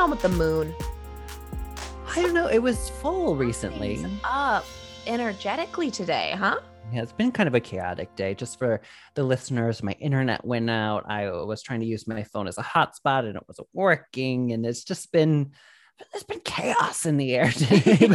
on with the moon? I don't know. It was full recently. Up energetically today, huh? Yeah, it's been kind of a chaotic day. Just for the listeners, my internet went out. I was trying to use my phone as a hotspot and it wasn't working. And it's just been, there's been chaos in the air today.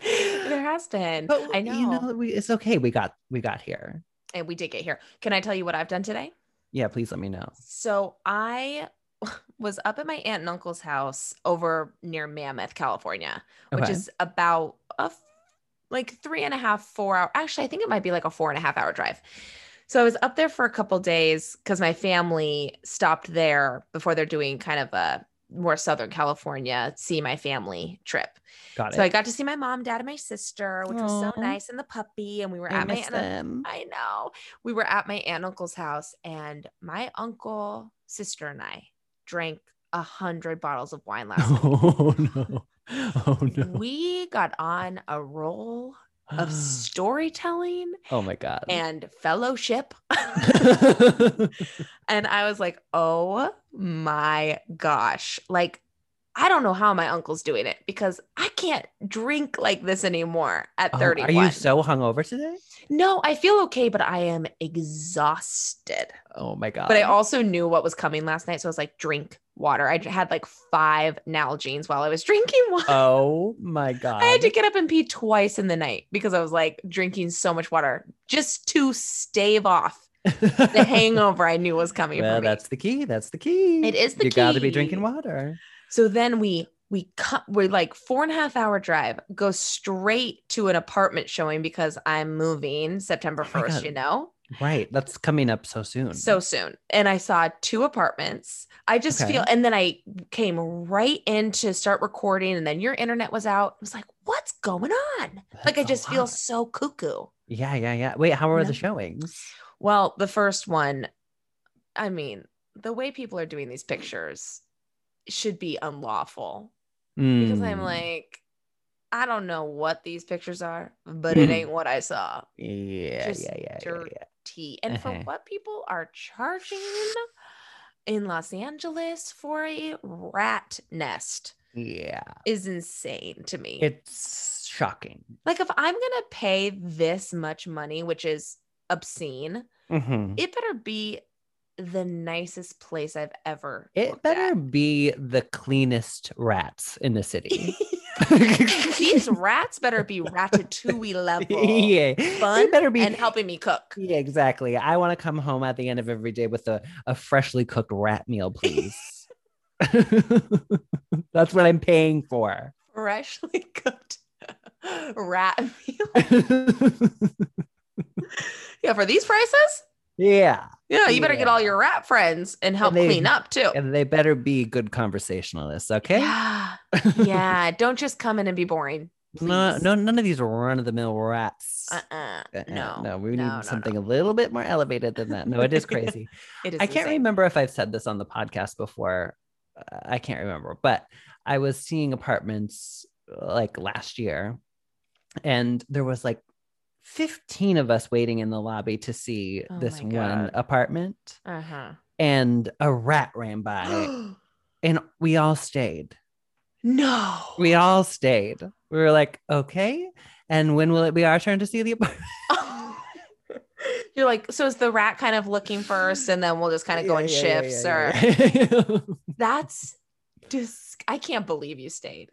there has been. but I know. You know, we, it's okay. We got, we got here. and we did get here. Can I tell you what I've done today? Yeah, please let me know. So I was up at my aunt and uncle's house over near Mammoth, California, which Okay. is about a like three and a half, four hour. Actually, I think it might be like a four and a half hour drive. So I was up there for a couple days because my family stopped there before they're doing kind of a more Southern California see my family trip. Got it. So I got to see my mom, dad, and my sister, which was so nice, and the puppy. And we were I at my aunt them. I know. We were at my aunt and uncle's house, and my uncle, sister, and I drank a hundred bottles of wine last night. Oh no. Oh no. We got on a roll of storytelling oh my God. and fellowship. and I was like, oh my gosh. Like, I don't know how my uncle's doing it because I can't drink like this anymore at Oh, Are you so hungover today? no, I feel okay, but I am exhausted. Oh my god. But I also knew what was coming last night. So I was like, drink water. I had like five Nalgene's while I was drinking water. Oh my god. I had to get up and pee twice in the night because I was like drinking so much water just to stave off the hangover I knew was coming well, for me. that's the key. That's the key. It is the You got to be drinking water. So then we we cut we're like four and a half hour drive, go straight to an apartment showing because I'm moving September Oh 1st, God. you know? Right. That's coming up so soon. So soon. And I saw two apartments. I just Okay. feel and then I came right in to start recording and then your internet was out. I was like, what's going on? like I just feel so cuckoo. Yeah, yeah, yeah. Wait, how are Yeah. the showings? Well, the first one, I mean, the way people are doing these pictures should be unlawful because I'm Mm, like, I don't know what these pictures are, but it Mhm. ain't what I saw. yeah, just yeah, yeah, yeah, yeah. And for Uh-huh. what people are charging in Los Angeles for a rat nest Yeah. is insane to me. It's shocking. like, if I'm to pay this much money, which is obscene, Mhm. it better be the nicest place I've ever It better at. be the cleanest rats in the city. These rats better be ratatouille level yeah. Fun better be and helping me cook. Yeah, exactly. I want to come home at the end of every day with a, a freshly cooked rat meal, please. That's what I'm paying for. Freshly cooked rat meal. Yeah, for these prices? Yeah. Yeah, you better get all your rat friends and help they- clean up too. And they better be good conversationalists, okay? Yeah. Yeah. Don't just come in and be boring. no, please. no, none of these run of the mill rats. Uh-uh. Uh-uh. No. no, we no, need no, something no. a little bit more elevated than that. No, it is crazy. It is I can't insane. remember if I've said this on the podcast before. Uh, I can't remember, but I was seeing apartments like last year, and there was like 15 of us waiting in the lobby to see Oh this one apartment, Uh-huh. and a rat ran by, and we all stayed. no. We all stayed. We were like, okay. And when will it be our turn to see the apartment? You're like, so is the rat kind of looking first and then we'll just kind of go in shifts or yeah. that's just I can't believe you stayed.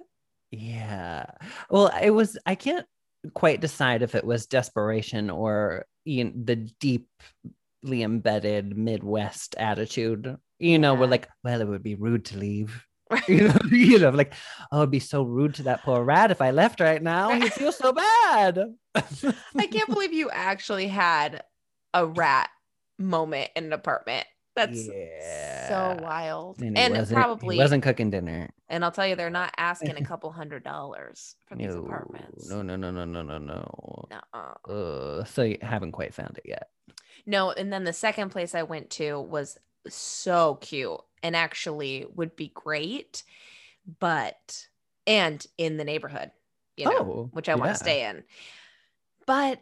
Yeah. Well, it was, I can't quite decide if it was desperation or you know, the deeply embedded Midwest attitude. You know, we're like, well, it would be rude to leave. You know, you know, like, oh, it'd be so rude to that poor rat if I left right now. He'd feel so bad. I can't believe you actually had a rat moment in an apartment. That's so wild. And, And, wasn't, probably wasn't cooking dinner. and I'll tell you they're not asking a couple hundred dollars for these apartments. no, no, no, no, no, no, no. Nuh-uh. Uh, so you haven't quite found it yet. No, and then the second place I went to was so cute and actually would be great, but and in the neighborhood, you know, Oh, which I want to stay in. But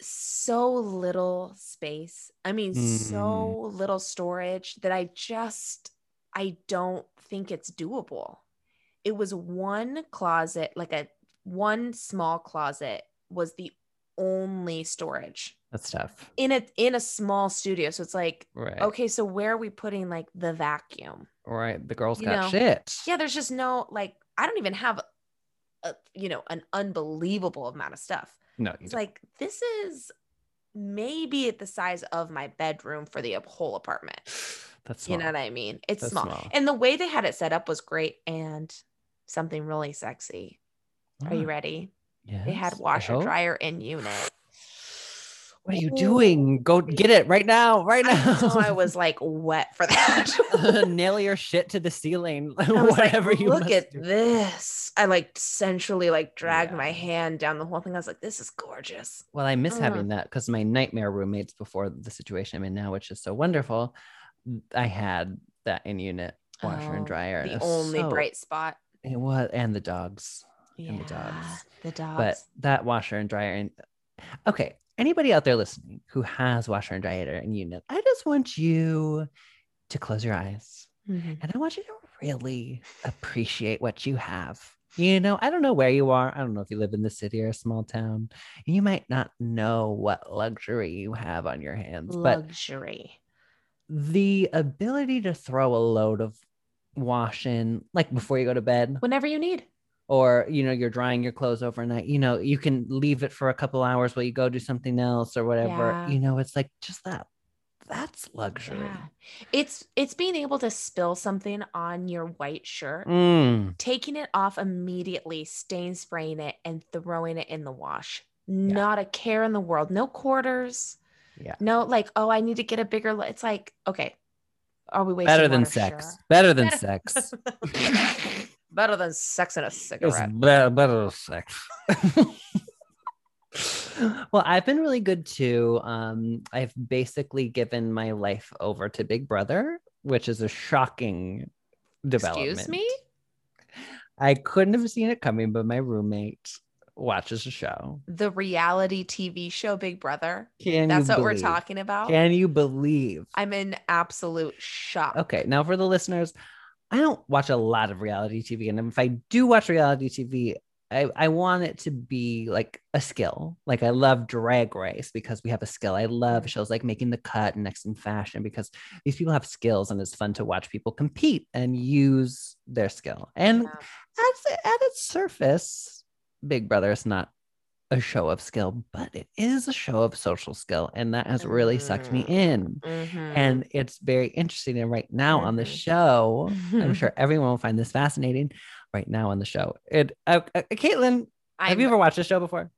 so little space. I mean, Mm. so little storage that I just I don't think it's doable. It was one closet, like a one small closet was the only storage That's tough. in a in a small studio. So it's like, Right. okay, so where are we putting like the vacuum? Right. The girls You got know, shit. Yeah, there's just no like I don't even have a you know an unbelievable amount of stuff. No, It's don't. like this is maybe at the size of my bedroom for the whole apartment. that's You know what I mean? It's small. small. And the way they had it set up was great and something really sexy. Are you Ah, ready? Yes. They had washer dryer in unit. What are you doing? Go get it right now. Right now. I I was like wet for that. nail your shit to the ceiling. Whatever like, you look at do. this. I like sensually like dragged my hand down the whole thing. I was like, this is gorgeous. Well, I miss having that because my nightmare roommates before the situation I'm in now, which is so wonderful, I had that in unit washer and Oh, dryer. The was only so- bright spot. It was, and the dogs. Yeah, And the dogs. The dogs. But that washer and dryer, and okay, anybody out there listening who has washer and dryer and you know, I just want you to close your eyes Mhm. and I want you to really appreciate what you have. You know, I don't know where you are. I don't know if you live in the city or a small town. You might not know what luxury you have on your hands, but luxury. the ability to throw a load of wash in, like before you go to bed, Whenever you need. Or you know, you're drying your clothes overnight, you know, you can leave it for a couple hours while you go do something else or whatever. Yeah. You know, it's like just that. That's luxury. Yeah. It's it's being able to spill something on your white shirt, Mm. taking it off immediately, stain spraying it, and throwing it in the wash. Not a care in the world. No quarters. Yeah. No, like, oh, I need to get a bigger. It's like, okay, are we wasting Better than sex. Sure. Better than Better- sex. Better than sex and a It's cigarette. better, better than sex. well, I've been really good too. Um, I've basically given my life over to Big Brother, which is a shocking development. Excuse me? I couldn't have seen it coming, but my roommate watches the show. The reality TV show Big Brother. Can That's you what we're talking about. Can you believe? I'm in absolute shock. Okay, now for the listeners, I don't watch a lot of reality TV, and if I do watch reality TV, I, I want it to be like a skill. Like I love Drag Race because we have a skill. I love Mhm. shows like Making the Cut and Next in Fashion because these people have skills, and it's fun to watch people compete and use their skill. And Yeah. at, at its surface, Big Brother is not a show of skill, but it is a show of social skill, and that has really sucked me Mm. in Mhm. and it's very interesting. And right now on the Mhm. show, I'm sure everyone will find this fascinating. Right now on the show, it uh, uh, Caitlin, have I'm- you ever watched this show before?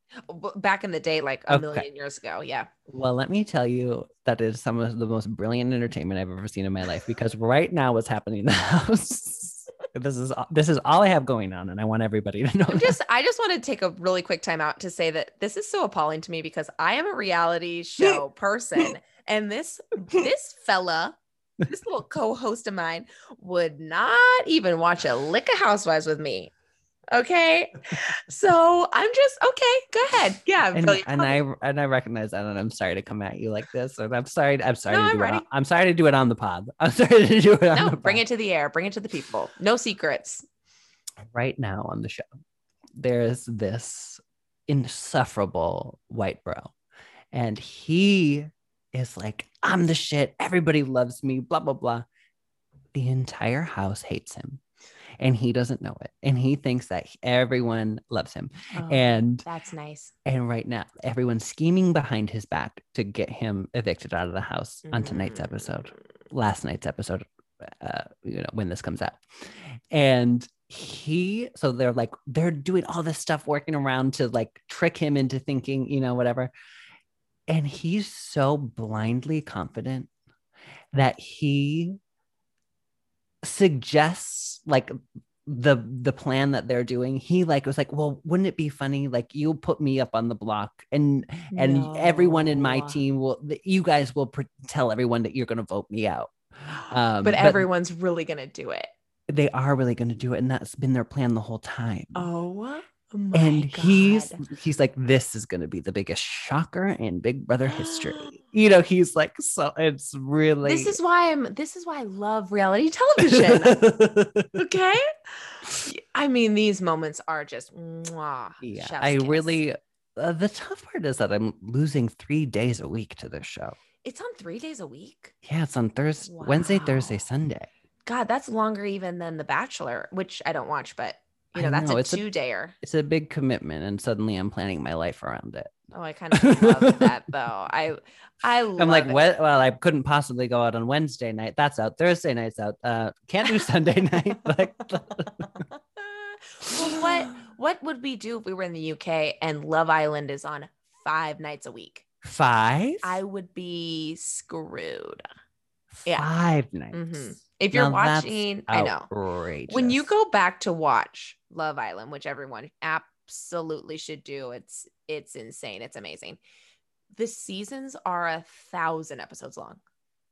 back in the day, like a Okay. million years ago. Yeah. Well, let me tell you that is some of the most brilliant entertainment I've ever seen in my life. Because right now, what's happening in the house? This is this is all I have going on, and I want everybody to know. Just I just want to take a really quick time out to say that this is so appalling to me because I am a reality show person and this this fella this little co-host of mine would not even watch a lick of housewives with me. Okay. So I'm just okay, go ahead. Yeah. and, and I and I recognize that, and I'm sorry to come at you like this, and I'm sorry. I'm sorry No, to I'm do it. On, I'm sorry to do it on the pod. I'm sorry to do it on no, bring pod. it to the air, bring it to the people. No secrets. right now on the show, there is this insufferable white bro. And he is like, I'm the shit. Everybody loves me, blah, blah, blah. The entire house hates him. And he doesn't know it. And he thinks that everyone loves him. Oh, And that's nice. and right now, everyone's scheming behind his back to get him evicted out of the house on tonight's episode last night's episode uh you know when this comes out and he so they're like they're doing all this stuff working around to like trick him into thinking you know whatever and he's so blindly confident that he suggests like the the plan that they're doing he like was like well wouldn't it be funny? Like you'll put me up on the block and and everyone in my team will you guys will pr- tell everyone that you're going to vote me out. Um, but everyone's really gonna do it. they are really going to do it and that's been their plan the whole time. Oh Oh and he's God. he's like this is going to be the biggest shocker in big brother history you know he's like so it's really This is why I'm this is why I love reality television. okay? I mean, these moments are just mwah, yeah i kiss. really uh, the tough part is that i'm losing three days a week to this show It's on 3 days a week. yeah it's on thursday wednesday thursday sunday God, that's longer even than The Bachelor, which I don't watch, but you know, I that's a it's a- two-dayer. it's a big commitment and suddenly i'm planning my life around it Oh, I kind of love that though. I I love i'm like what well i couldn't possibly go out on wednesday night that's out thursday night's out uh can't do sunday night like well, what what would we do if we were in the UK and Love Island is on five nights a week? five I would be screwed. yeah. five nights Mhm. If you're Now watching, I know. outrageous. When you go back to watch Love Island, which everyone absolutely should do, it's it's insane. It's amazing. The seasons are a thousand episodes long.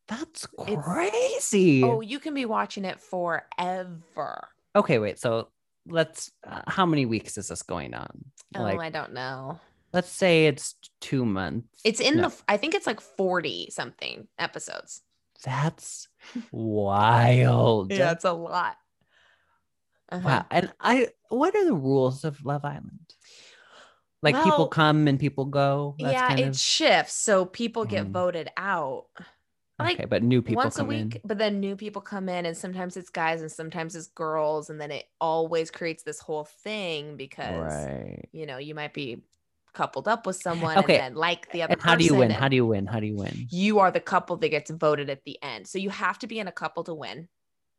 That's It's- crazy. Oh, you can be watching it forever. Okay, wait. So let's. Uh, how many weeks is this going on? Like, oh, I don't know. let's say it's two months. It's in No. the I think it's like 40 something episodes. That's wild. it's a lot. Uh-huh. Wow. And I. What are the rules of Love Island? Like people come and people go. That's yeah, kind it shifts. So people get Mhm. voted out. Like okay, but new people once a week, in. but then new people come in, and sometimes it's guys and sometimes it's girls, and then it always creates this whole thing because Right. you know you might be coupled up with someone Okay, and then like the other And how do you win? How do you win? How do you win? you are the couple that gets voted at the end. So you have to be in a couple to win.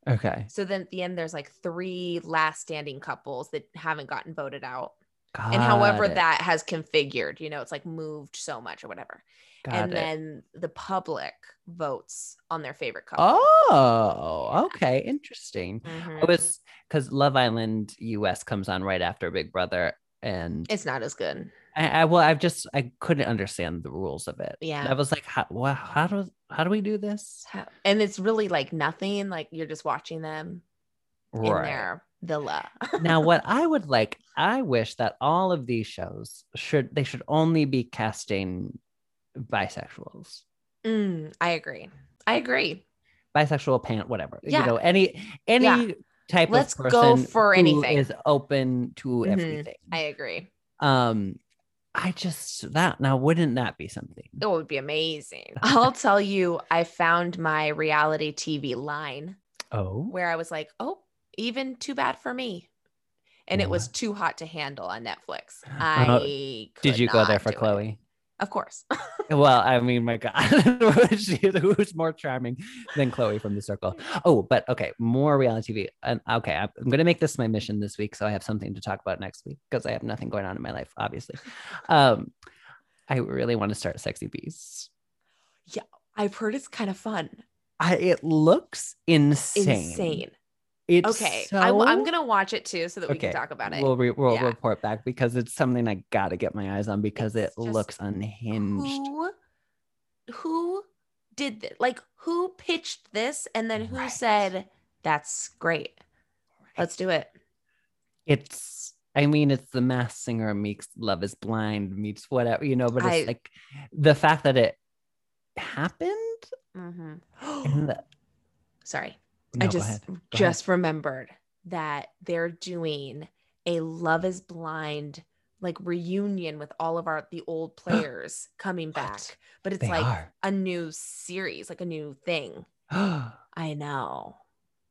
Okay. So then at the end, there's like three last standing couples that haven't gotten voted out. Got and however it. that has configured, you know, it's like moved so much or whatever. Got and it. then the public votes on their favorite couple. Oh, okay. Interesting. Mhm. I was because Love Island US comes on right after Big Brother, and It's not as good. I, I well, I've just I couldn't understand the rules of it. Yeah. I was like, how, wow, how do how do we do this? And it's really like nothing. Like you're just watching them in their villa. now, what I would like, I wish that all of these shows should they should only be casting bisexuals, Mm, I agree. I agree. bisexual pant, whatever. Yeah. You know, any any Yeah. type Let's of go person for anything. is open to Mhm. everything. I agree. um i just that now wouldn't that be something It would be amazing. I'll tell you, I found my reality TV line oh where I was like, oh, even too bad for me. And it was too hot to handle on Netflix. Uh, I did could you go there for chloe Of course. well i mean my god who's more charming than chloe from the circle oh but okay more reality tv and okay i'm I'm gonna make this my mission this week so i have something to talk about next week because i have nothing going on in my life obviously um i really want to start sexy beast Yeah, I've heard it's kind of fun. I, it looks insane. Insane. It's Okay. so... I, am to watch it too so that we Okay, can talk about it. We'll, re- we'll Yeah. report back because it's something I gotta get my eyes on because It's it looks unhinged. who, who did this? Like, who pitched this? And then who Right. said, that's great. Let's do it. It's, I mean, it's the Masked Singer meets Love is Blind meets whatever, you know, but it's I- like the fact that it happened. hmm the, Sorry. No, I go just ahead. Go ahead. just remembered that they're doing a Love is Blind like reunion with all of our the old players coming What? back. But it's They like are. a new series, like a new thing. I know.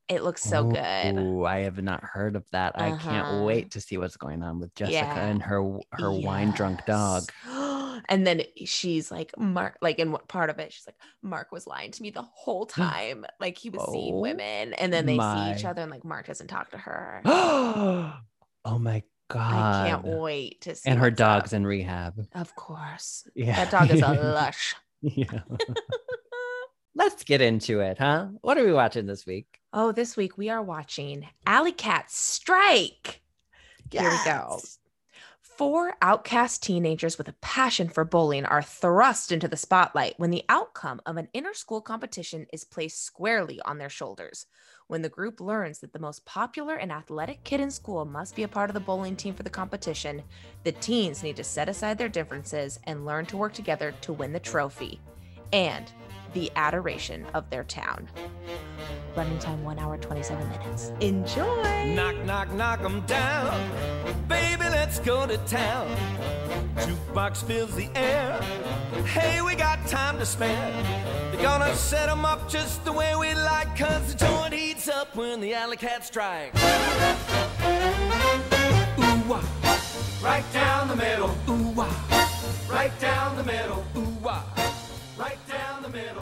It looks so good. Ooh, I have not heard of that. I Uh-huh. can't wait to see what's going on with Jessica Yeah. and her her wine drunk dog. Yes. And then she's like, Mark, like in what part of it, she's like, Mark was lying to me the whole time. Like he was seeing Oh women. And then they see each other and like Mark doesn't talk to her. oh my god! I can't wait to see. And her what's up. dog's in rehab. Of course. Yeah, That dog is a lush. yeah. Let's get into it, huh? What are we watching this week? Oh, this week we are watching Alley Cat Strike. Here we go. Four outcast teenagers with a passion for bowling are thrust into the spotlight when the outcome of an inter school competition is placed squarely on their shoulders. When the group learns that the most popular and athletic kid in school must be a part of the bowling team for the competition, the teens need to set aside their differences and learn to work together to win the trophy and the adoration of their town. Running time one hour, 27 minutes. Enjoy! Knock, knock, knock 'em down. Baby, let's go to town. Jukebox fills the air. Hey, we got time to spare. They're gonna set 'em up just the way we like, cause the joint heats up when the alley cat strikes. Ooh, wah. Right down the middle. Ooh, wah. Right down the middle. Ooh,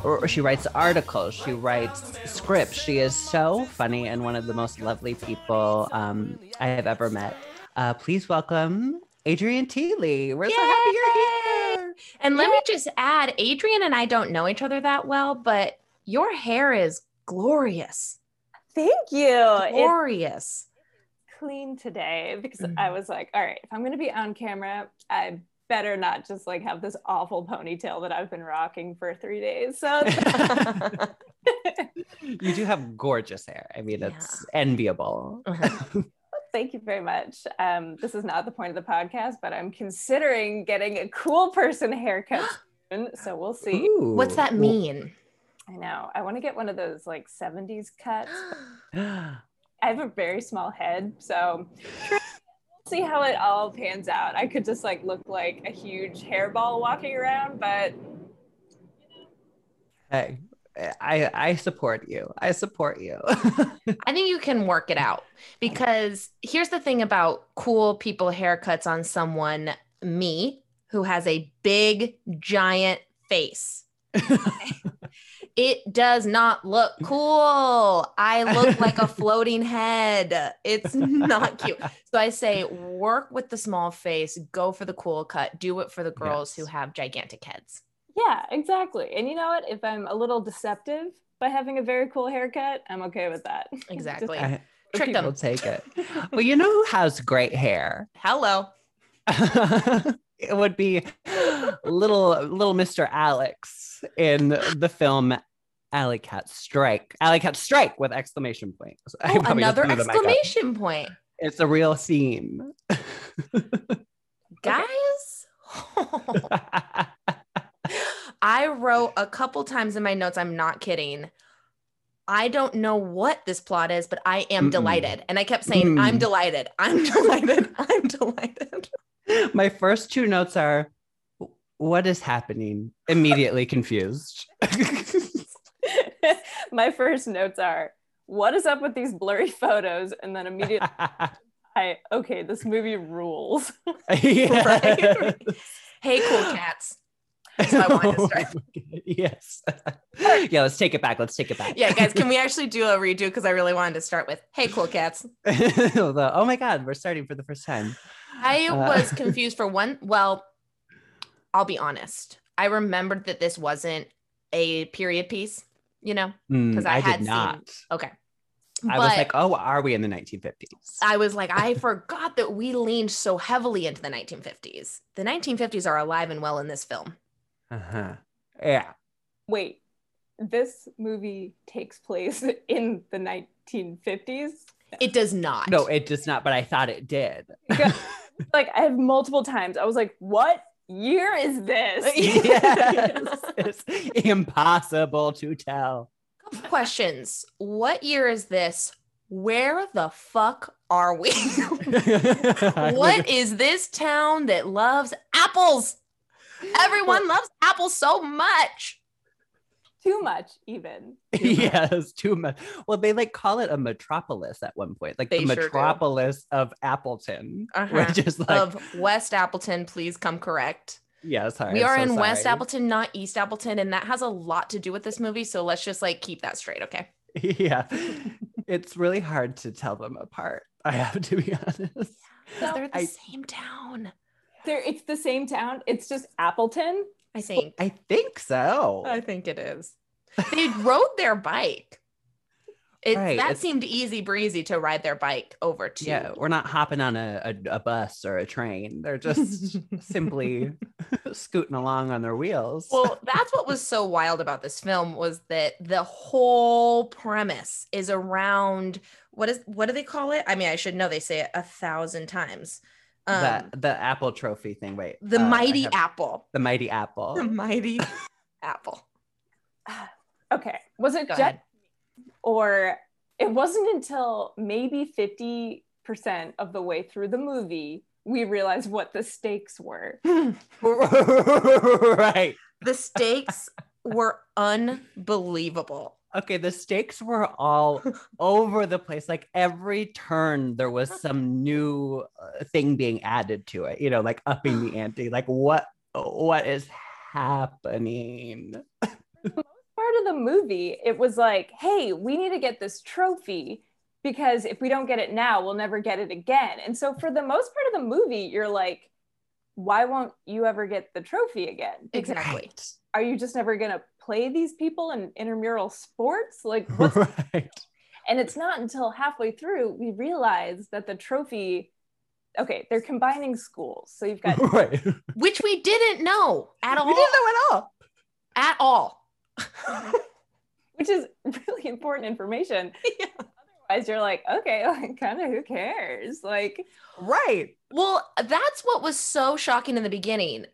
Or, or she writes articles. She writes scripts. She is so funny and one of the most lovely people um, I have ever met. Uh, please welcome Adrian Teeley. We're so happy you're here. And let me just add Adrian and I don't know each other that well, but your hair is glorious. Thank you. It's Glorious. clean today because Mhm. I was like, all right, if I'm going to be on camera, I better not just like have this awful ponytail that I've been rocking for three days. So You do have gorgeous hair. I mean, it's enviable. thank you very much. Um, this is not the point of the podcast, but I'm considering getting a cool person haircut soon. So we'll see. Ooh. What's that mean? I know. I want to get one of those like 70s cuts. I have a very small head, so we'll see how it all pans out. I could just like look like a huge hairball walking around, but Hey, I I support you. I support you. I think you can work it out because here's the thing about cool people haircuts on someone, me, who has a big, giant face. it does not look mm. cool. I look like a floating head. It's not cute. So I say, work with the small face, go for the cool cut, do it for the girls who have gigantic heads. yeah, exactly. And you know what? If I'm a little deceptive by having a very cool haircut, I'm okay with that. Exactly. I, Tricked people them. take it. Well, you know who has great hair? Hello. it would be little little Mr. Alex in the film Alley Cat Strike. Alley Cat Strike with exclamation point. Oh, another threw the mic up. exclamation point. It's a real scene. Guys, I wrote a couple times in my notes, I'm not kidding. I don't know what this plot is, but I am Mm-mm. delighted. And I kept saying, I'm Mm. delighted. I'm delighted. I'm delighted. My first two notes are what is happening? Immediately confused. My first notes are what is up with these blurry photos? And then immediately I okay, this movie rules. Yes. Right? Hey, cool cats. That's I wanted to start. yes. yeah, let's take it back. Let's take it back. Yeah, guys, can we actually do a redo? Because I really wanted to start with, hey, cool cats. Oh my God, we're starting for the first time. I Uh, was confused for one. Well, I'll be honest. I remembered that this wasn't a period piece, you know? Mm, 'Cause I I, had did seen- not. Okay. I was like, oh, are we in the 1950s? I was like, I forgot that we leaned so heavily into the 1950s. The 1950s are alive and well in this film. Uh-huh. Yeah. Wait, this movie takes place in the 1950s? It does not. No, it does not, but I thought it did. Like I have multiple times. I was like, what year is this? yes. It's impossible to tell. Couple questions. What year is this? Where the fuck are we? what is this town that loves apples? Everyone loves Apple so much. Too much, even. yes, too much. Well, they like call it a metropolis at one point, like They the sure do. metropolis of Appleton, Uh-huh. which is like, of West Appleton, please come correct. yeah, sorry. we I'm are so in West sorry. Appleton, not East Appleton, and that has a lot to do with this movie. So let's just like keep that straight, okay? yeah, it's really hard to tell them apart. I have to be honest. 'Cause they're the I- same town. There, it's the same town. It's just Appleton. I think. I think so. I think it is. They rode their bike. It, Right, that it's- seemed easy breezy to ride their bike over to. Yeah, we're not hopping on a, a, a bus or a train. They're just simply scooting along on their wheels. well that's what was so wild about this film was that the whole premise is around what is what do they call it i mean i should know they say it a thousand times um the, the apple trophy thing. Wait, the uh, mighty have- apple The mighty apple. the mighty apple Okay. Was it Go just ahead. or it wasn't until maybe 50% of the way through the movie we realized what the stakes were. right. the stakes were unbelievable Okay, the stakes were all over the place. Like every turn, there was some new uh, thing being added to it. You know, like upping the ante. Like what? What is happening? Part of the movie, it was like, hey, we need to get this trophy because if we don't get it now, we'll never get it again. And so for the most part of the movie, you're like, why won't you ever get the trophy again? Because exactly Are you just never going to play these people in intramural sports? Like, what's right. And it's not until halfway through we realize that the trophy, okay, they're combining schools. So you've got right. which we didn't know at all We didn't know at all. at all which is really important information. Yeah. Otherwise, you're like, okay, like, kind of who cares? Like, Right. Well, that's what was so shocking in the beginning.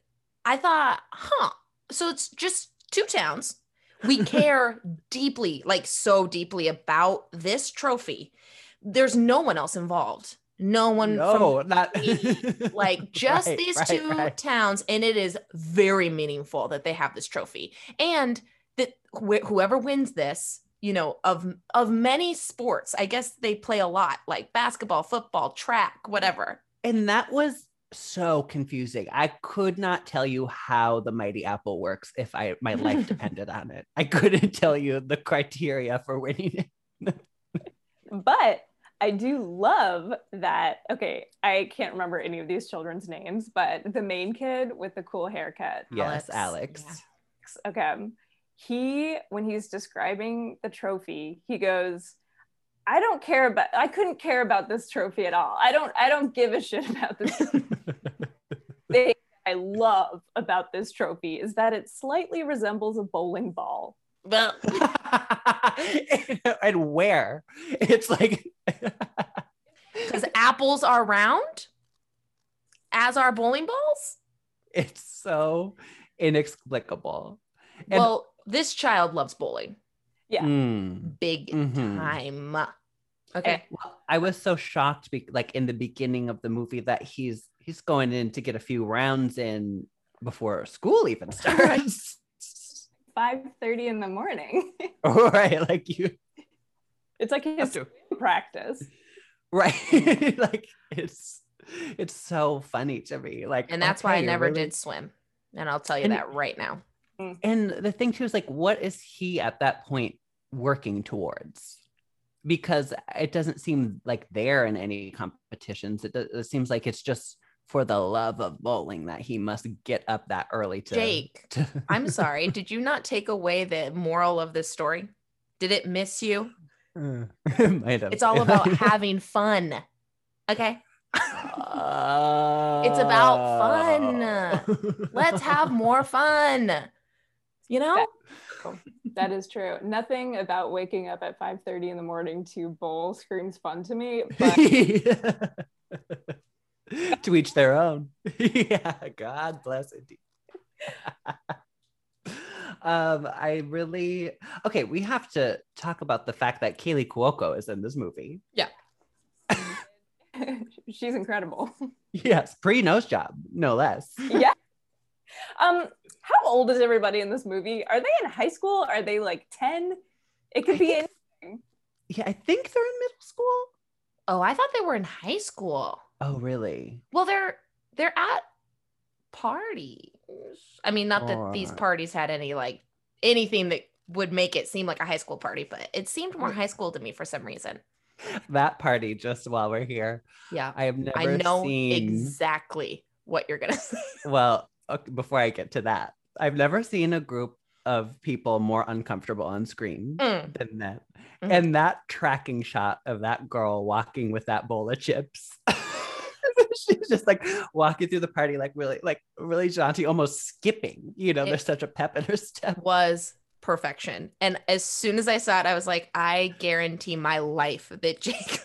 I thought, huh, so it's just two towns. We care deeply, like so deeply about this trophy. There's no one else involved. No one No, not like just Right, these right, two right. towns and it is very meaningful that they have this trophy and that wh- whoever wins this you know of of many sports i guess they play a lot like basketball football track whatever And that was so confusing. I could not tell you how the mighty apple works if I my life depended on it. I couldn't tell you the criteria for winning it. but I do love that. Okay, I can't remember any of these children's names, but the main kid with the cool haircut. Yes, Alex. Alex. Yeah. Okay. He, when he's describing the trophy, he goes, I don't care about I couldn't care about this trophy at all. I don't I don't give a shit about this thing I love about this trophy is that it slightly resembles a bowling ball. well and where? It's like because apples are round as are bowling balls it's so inexplicable. And- well this child loves bowling Yeah. Mm. big Mhm. time okay Well, I was so shocked, be- like in the beginning of the movie, that he's he's going in to get a few rounds in before school even starts. 5:30 in the morning. right, like you It's like have his to, practice. right, like it's it's so funny to me. Like, and that's why i never really- did swim and i'll tell you And- that right now Mm. And the thing too is like, what is he at that point working towards? Because it doesn't seem like they're in any competitions. It, it seems like it's just for the love of bowling that he must get up that early to. Jake, to- I'm sorry. Did you not take away the moral of this story? Did it miss you? Might have. It's all about having fun. Okay. Uh, it's about fun. Let's have more fun. You know? That is true. Nothing about waking up at 5:30 in the morning to bowl screams fun to me, but to each their own. yeah, God bless it. um, I really okay. We have to talk about the fact that Kaley Cuoco is in this movie. Yeah. She's incredible. Yes, pre nose job, no less. yeah. Um, how old is everybody in this movie? Are they in high school? Are they like 10? It could I be think- anything. Yeah, I think they're in middle school. Oh, I thought they were in high school. Oh, really? Well, they're they're at parties. I mean, not that oh, these uh, parties had any like anything that would make it seem like a high school party, but it seemed more high school to me for some reason. That party, just while we're here, Yeah. I have never I know seen. exactly what you're gonna say. Well, okay, before I get to that, I've never seen a group of people more uncomfortable on screen Mm. than that. Mhm. And that tracking shot of that girl walking with that bowl of chips. She's just like walking through the party, like really, like really jaunty, almost skipping. You know, It- there's such a pep in her step. was perfection. And as soon as I saw it, I was like, I guarantee my life that Jake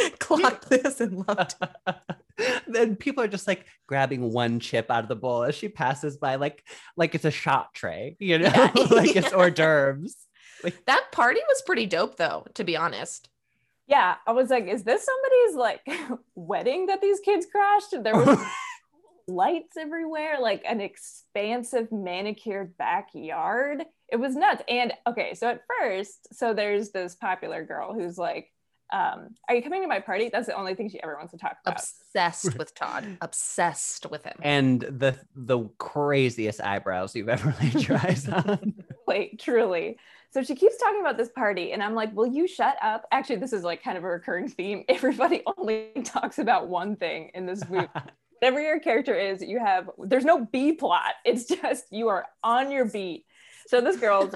clocked this and loved it. then people are just like grabbing one chip out of the bowl as she passes by, like like it's a shot tray, you know, Yeah. like it's hors d'oeuvres. Like That party was pretty dope, though, to be honest. Yeah, I was like, is this somebody's like wedding that these kids crashed? There was lights everywhere, like an expansive manicured backyard. It was nuts. And okay, so at first, so there's this popular girl who's like, um, are you coming to my party? That's the only thing she ever wants to talk about. Obsessed with Todd. Obsessed with him. and the the craziest eyebrows you've ever laid your eyes on. Like truly. So she keeps talking about this party, and I'm like, "Will you shut up?" Actually, this is like kind of a recurring theme. Everybody only talks about one thing in this movie. Whatever your character is, you have. There's no B plot. It's just you are on your beat. So this girl's,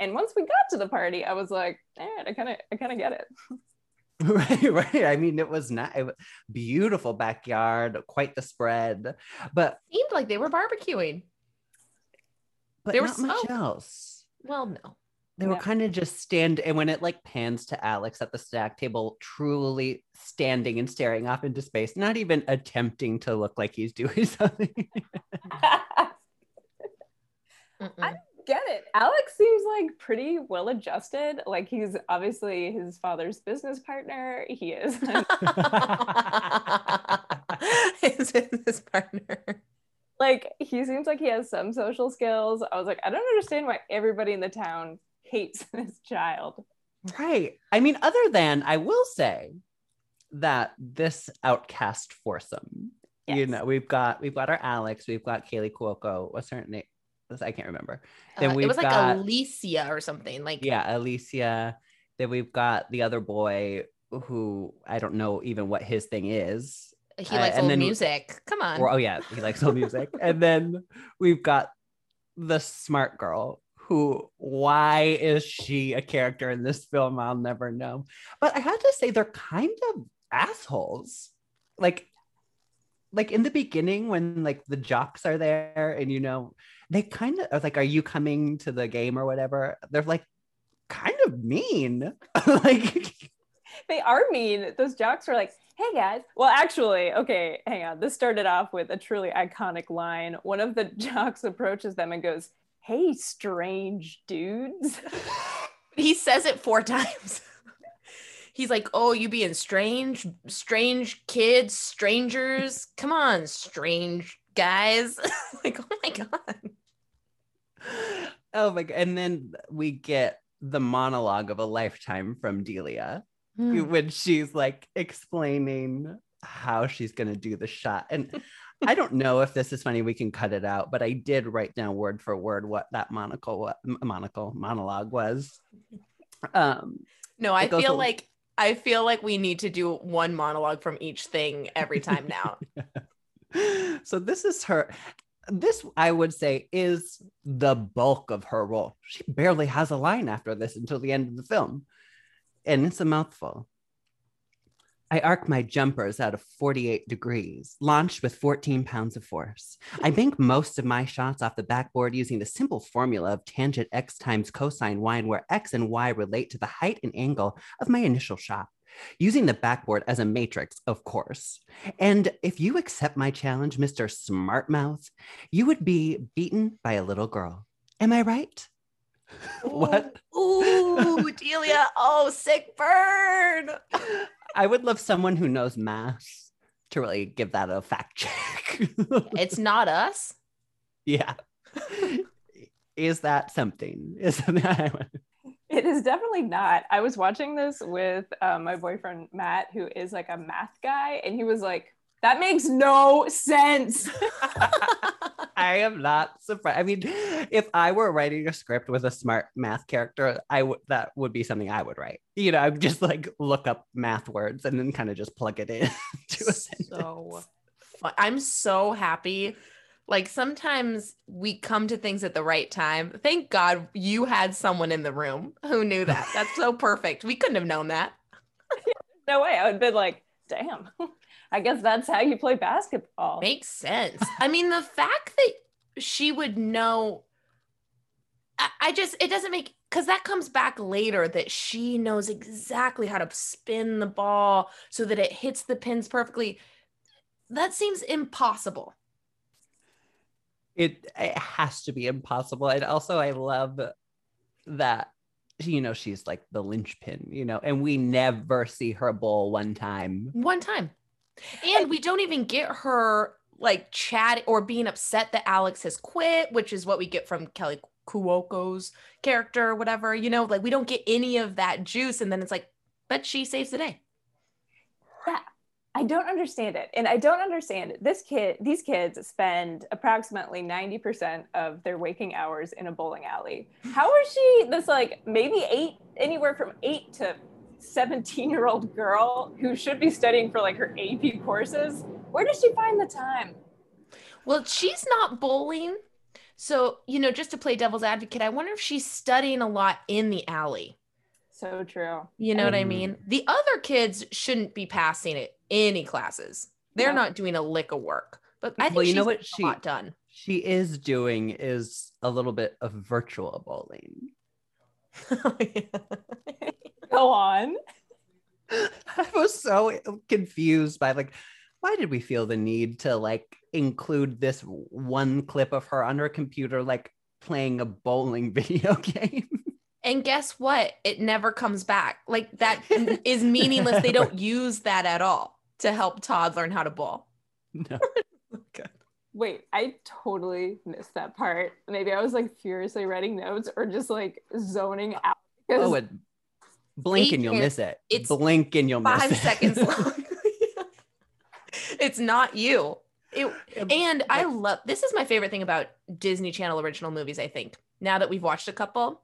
and once we got to the party, I was like, "Eh, I kind of, I kind of get it." right, right. I mean, it was not it was beautiful backyard, quite the spread, but Seemed like they were barbecuing. but There not was much smoke. else. Well, no. They were kind of just stand, and when it like pans to Alex at the snack table, truly standing and staring off into space, not even attempting to look like he's doing something. Mm-mm. Get it. Alex seems like pretty well adjusted. Like he's obviously his father's business partner. He is. His business partner. like he seems like he has some social skills. I was like, I don't understand why everybody in the town hates this child. Right. I mean, other than I will say that this outcast foursome, you know, we've got we've got our Alex, we've got Kaley Cuoco. What's her name? I can't remember. Then Uh, it we've was like got- Alicia or something. Like Yeah, Alicia. Then we've got the other boy who I don't know even what his thing is. he uh, likes and old then- music. Come on. Or oh yeah, he likes old music. and then we've got the smart girl who why is she a character in this film? I'll never know. But I have to say they're kind of assholes. Like like in the beginning when like the jocks are there and you know they kind of like are you coming to the game or whatever they're like kind of mean like They are mean. Those jocks are like, hey guys. Well, actually, okay, hang on. This started off with a truly iconic line. One of the jocks approaches them and goes, Hey, strange dudes. he says it four times. He's like, "Oh, you being strange, strange kids, strangers. Come on, strange guys." like, oh my god. oh my god and then we get the monologue of a lifetime from delia Hmm. when she's like explaining how she's going to do the shot and i don't know if this is funny we can cut it out but i did write down word for word what that monocle what monocle monologue was um No, I feel a- like I feel like we need to do one monologue from each thing every time now. so this is her this i would say is the bulk of her role. She barely has a line after this until the end of the film and it's a mouthful. I arc my jumpers out of 48 degrees, launched with 14 pounds of force. I bank most of my shots off the backboard using the simple formula of tangent x times cosine y, where x and y relate to the height and angle of my initial shot, using the backboard as a matrix, of course. And if you accept my challenge, Mr. Smartmouth, you would be beaten by a little girl. Am I right? What? Ooh, Delia. Oh, sick burn. I would love someone who knows math to really give that a fact check. It's not us. yeah. Is that something? Is that It is definitely not. I was watching this with uh, my boyfriend Matt, who is like a math guy, and he was like, "That makes no sense." I am not surprised. I mean, if I were writing a script with a smart math character, I would that would be something I would write. You know, I would just like look up math words and then kind of just plug it in to a sentence. so fun. I'm so happy Like sometimes we come to things at the right time. Thank God you had someone in the room who knew that. That's so perfect. We couldn't have known that. No way. I would have been like, damn. I guess that's how you play basketball. Makes sense. I mean, the fact that she would know, I, I just, it doesn't make, because that comes back later that she knows exactly how to spin the ball so that it hits the pins perfectly. That seems impossible. It, it has to be impossible. And also, I love that you know she's like the linchpin you know and we never see her bowl one time One time. And we don't even get her like chat or being upset that Alex has quit, which is what we get from Kaley Cuoco's character or whatever. You know, like we don't get any of that juice. And then it's like, but she saves the day. Yeah. I don't understand it. And I don't understand it. This kid, these kids spend approximately 90% of their waking hours in a bowling alley. How is she this like maybe eight, anywhere from eight to 17 year old girl who should be studying for like her AP courses? Where does she find the time? Well, she's not bowling. So, you know, just to play devil's advocate, I wonder if she's studying a lot in the alley. So true. You know what I mean? Mm-hmm. The other kids shouldn't be passing it any classes. They're No. not doing a lick of work. But I think Well, you know what getting she- a lot done. she is doing is a little bit of virtual bowling Go on. I was so confused by like, why did we feel the need to like include this one clip of her on her computer, like playing a bowling video game? And guess what? It never comes back. Like that is meaningless. They don't use that at all to help Todd learn how to bowl. no. Oh Wait, I totally missed that part. Maybe I was like furiously writing notes or just like zoning out. because- Oh, it, blink and you'll miss it. It's blink and you'll miss it. Five seconds long. it's not you. It, and I love this is my favorite thing about Disney Channel original movies, I think. Now that we've watched a couple,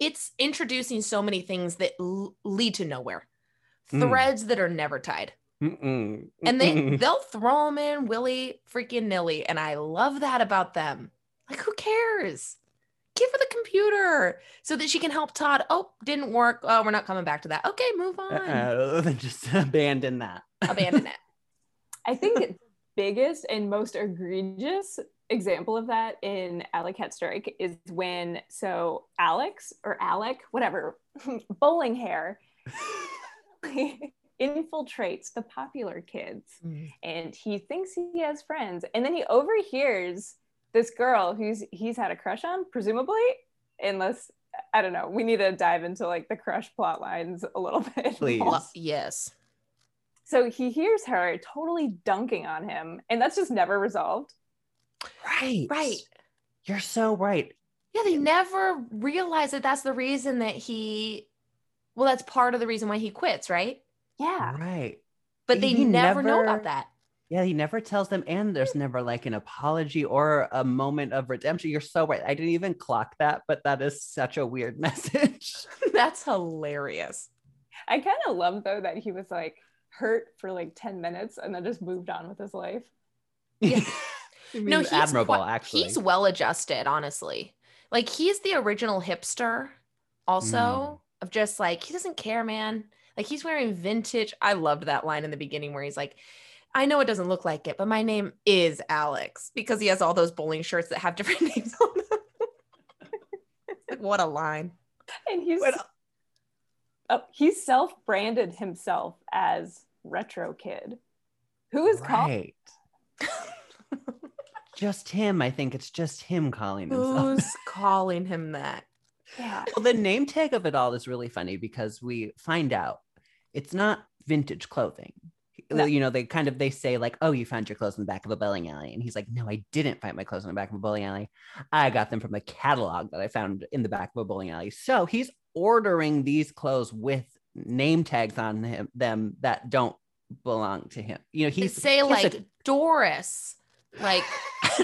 it's introducing so many things that l- lead to nowhere. Mm. Threads that are never tied. Mm-mm. and they Mm-mm. they'll throw them in willy freaking nilly and i love that about them like who cares give her the computer so that she can help todd oh didn't work oh we're not coming back to that okay move on then just abandon that. abandon it I think the biggest and most egregious example of that in Alley Cats Strike is when so Alex or Alec, whatever, bowling hair infiltrates the popular kids mm. and he thinks he has friends and then he overhears this girl who's he's had a crush on presumably unless i don't know we need to dive into like the crush plot lines a little bit Please. more. Yes so he hears her totally dunking on him and that's just never resolved Right. right You're so right. yeah they never realize that that's the reason that he well that's part of the reason why he quits right yeah Right. but they He never, know about that Yeah, he never tells them, and there's never like an apology or a moment of redemption. You're so right. I didn't even clock that, but that is such a weird message. that's hilarious i kind of love though that he was like hurt for like 10 minutes and then just moved on with his life Yeah. No, he's admirable, qui- actually. He's well adjusted, honestly. Like he's the original hipster, also Mm. of just like he doesn't care, man. Like he's wearing vintage. I loved that line in the beginning where he's like, "I know it doesn't look like it, but my name is Alex," because he has all those bowling shirts that have different names on them. Like, what a line! and he's What- oh, he's self-branded himself as retro kid who is called right. just him. I think it's just him calling himself. Who's calling him that? yeah Well, the name tag of it all is really funny because we find out it's not vintage clothing. No. You know, they kind of they say like, "Oh, you found your clothes in the back of a bowling alley," and he's like, "No, I didn't find my clothes in the back of a bowling alley. I got them from a catalog that I found in the back of a bowling alley." So he's ordering these clothes with name tags on him, them that don't belong to him. You know, They he's say he's a- like Doris, like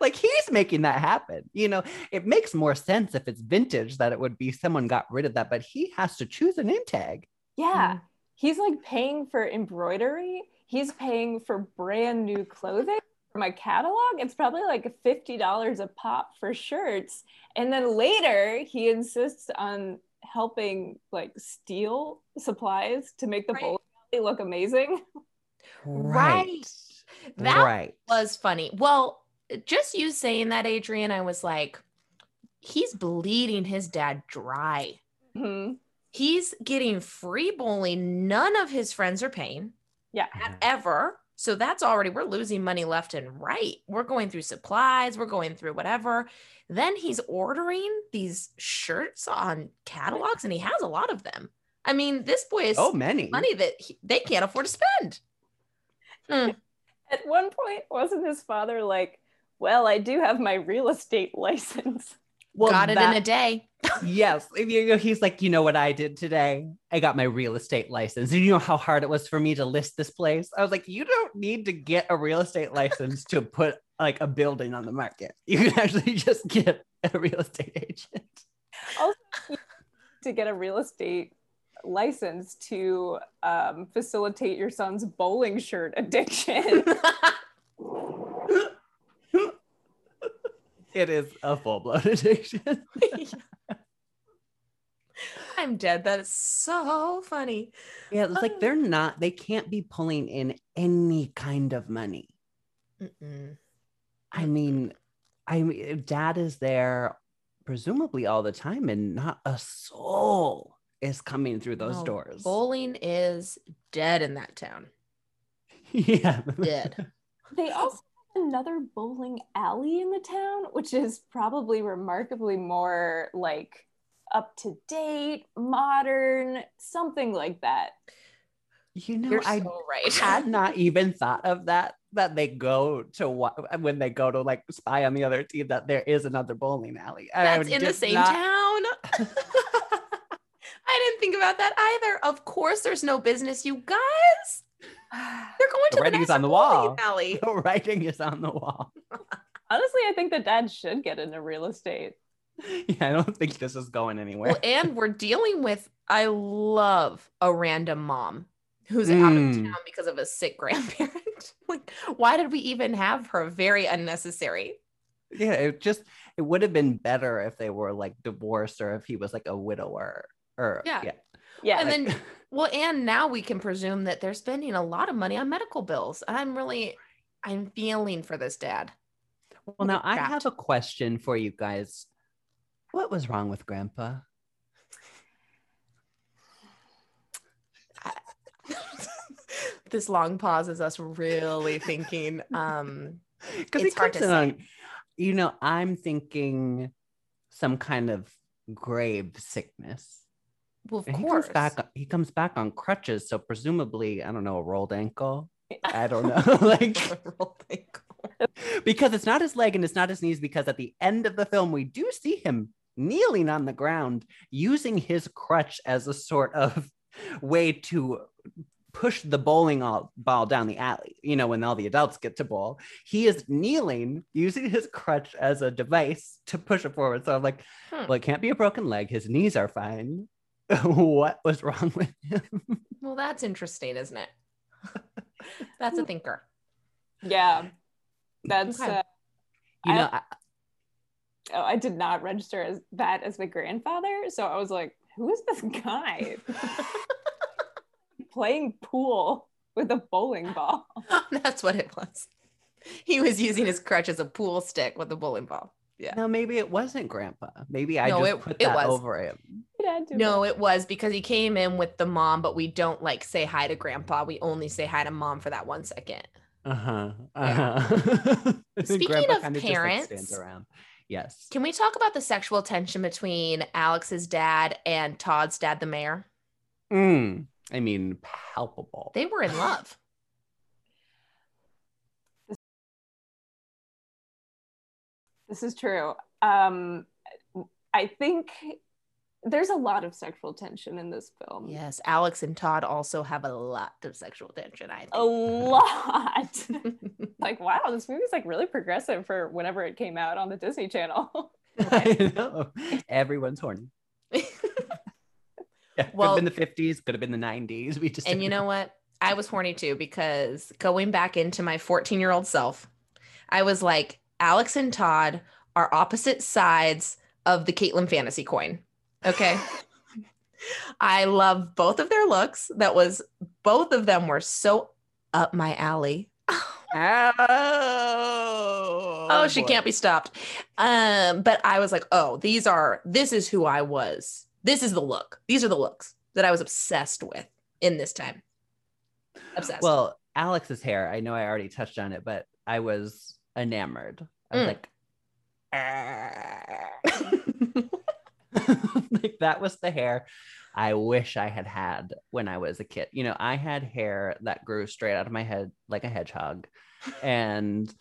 like he's making that happen. You know, it makes more sense if it's vintage that it would be someone got rid of that, but he has to choose a name tag. yeah Mm. he's like paying for embroidery he's paying for brand new clothing for my catalog, it's probably like $50 a pop for shirts. And then later he insists on helping like steal supplies to make the Right. bowling alley look amazing. Right. That right. was funny. Well, just you saying that, Adrian, I was like, he's bleeding his dad dry. Mhm. He's getting free bowling. None of his friends are paying Yeah. ever. So that's already, we're losing money left and right. We're going through supplies, we're going through whatever. Then he's ordering these shirts on catalogs and he has a lot of them. I mean, this boy is Oh, many. money that he, they can't afford to spend. Hmm. At one point, wasn't his father like, well, I do have my real estate license. Well, Got it in a day. yes. He's like, you know what I did today? I got my real estate license. And you know how hard it was for me to list this place? I was like, you don't need to get a real estate license to put like a building on the market. You can actually just get a real estate agent. Also, to get a real estate license to um, facilitate your son's bowling shirt addiction. It is a full blown addiction. I'm dead. That is so funny. yeah, it's like oh. they're not, they can't be pulling in any kind of money. Mm-mm. I mean, I mean, dad is there presumably all the time, and not a soul is coming through those No, doors. Bowling is dead in that town. yeah. Dead. they also have another bowling alley in the town, which is probably remarkably more like up to date, modern, something like that. You know, You're I so right. had not even thought of that. That they go to what when they go to like spy on the other team, that there is another bowling alley. That's in the same not- town. I didn't think about that either. Of course, there's no business, you guys. They're going The to the writing's next on the wall. alley. The writing is on the wall. Honestly, I think the dad should get into real estate. Yeah, I don't think this is going anywhere. Well, and we're dealing with. I love a random mom who's out of Mm. town because of a sick grandparent. like, why did we even have her? Very unnecessary. yeah, it just it would have been better if they were like divorced or if he was like a widower or Yeah. yeah. Yeah. and then well and now we can presume that they're spending a lot of money on medical bills i'm really i'm feeling for this dad Well, now I have a question for you guys. What was wrong with Grandpa? this long pause is us really thinking um Because It's hard to say. you know, I'm thinking some kind of grave sickness. Well of And he course comes back. He comes back on crutches, so presumably, I don't know, a rolled ankle. I don't know, like rolled ankle. because it's not his leg and it's not his knees. Because at the end of the film, we do see him kneeling on the ground, using his crutch as a sort of way to push the bowling ball down the alley. You know, when all the adults get to bowl, he is kneeling, using his crutch as a device to push it forward. So I'm like, Hmm. well, it can't be a broken leg. His knees are fine. what was wrong with him? well that's interesting isn't it that's a thinker yeah. That's Okay. uh, You I- know, I, oh, I did not register as that as my grandfather, so I was like, who is this guy playing pool with a bowling ball? that's what it was he was using his crutch as a pool stick with a bowling ball yeah no, maybe it wasn't Grandpa. Maybe I No, just it- put it that was. over him. Yeah, no it. it was because he came in with the mom but we don't like say hi to grandpa we only say hi to mom for that one second Uh-huh. Yeah. uh-huh. Speaking of kinda parents- stands around. Yes. Can we talk about the sexual tension between Alex's dad and Todd's dad, the mayor? Mm, I mean, palpable. They were in love. This is true. Um, I think there's a lot of sexual tension in this film. yes, Alex and Todd also have a lot of sexual tension, I A lot. like, wow, this movie's like really progressive for whenever it came out on the Disney Channel. I know. Everyone's horny. Yeah, could have been the 50s, could have been the 90s. We just and you know what? I was horny too because going back into my 14 year old self, I was like, Alex and Todd are opposite sides of the Caitlyn fantasy coin. Okay. I love both of their looks. That was both of them were so up my alley. Oh, Oh, she can't be stopped. Um, but I was like, oh, these are this is who I was. This is the look. These are the looks that I was obsessed with in this time. Obsessed. Well, Alex's hair, I know I already touched on it, but I was enamored. I was Mm. like, like that was the hair I wish I had had when I was a kid. You know, I had hair that grew straight out of my head like a hedgehog. And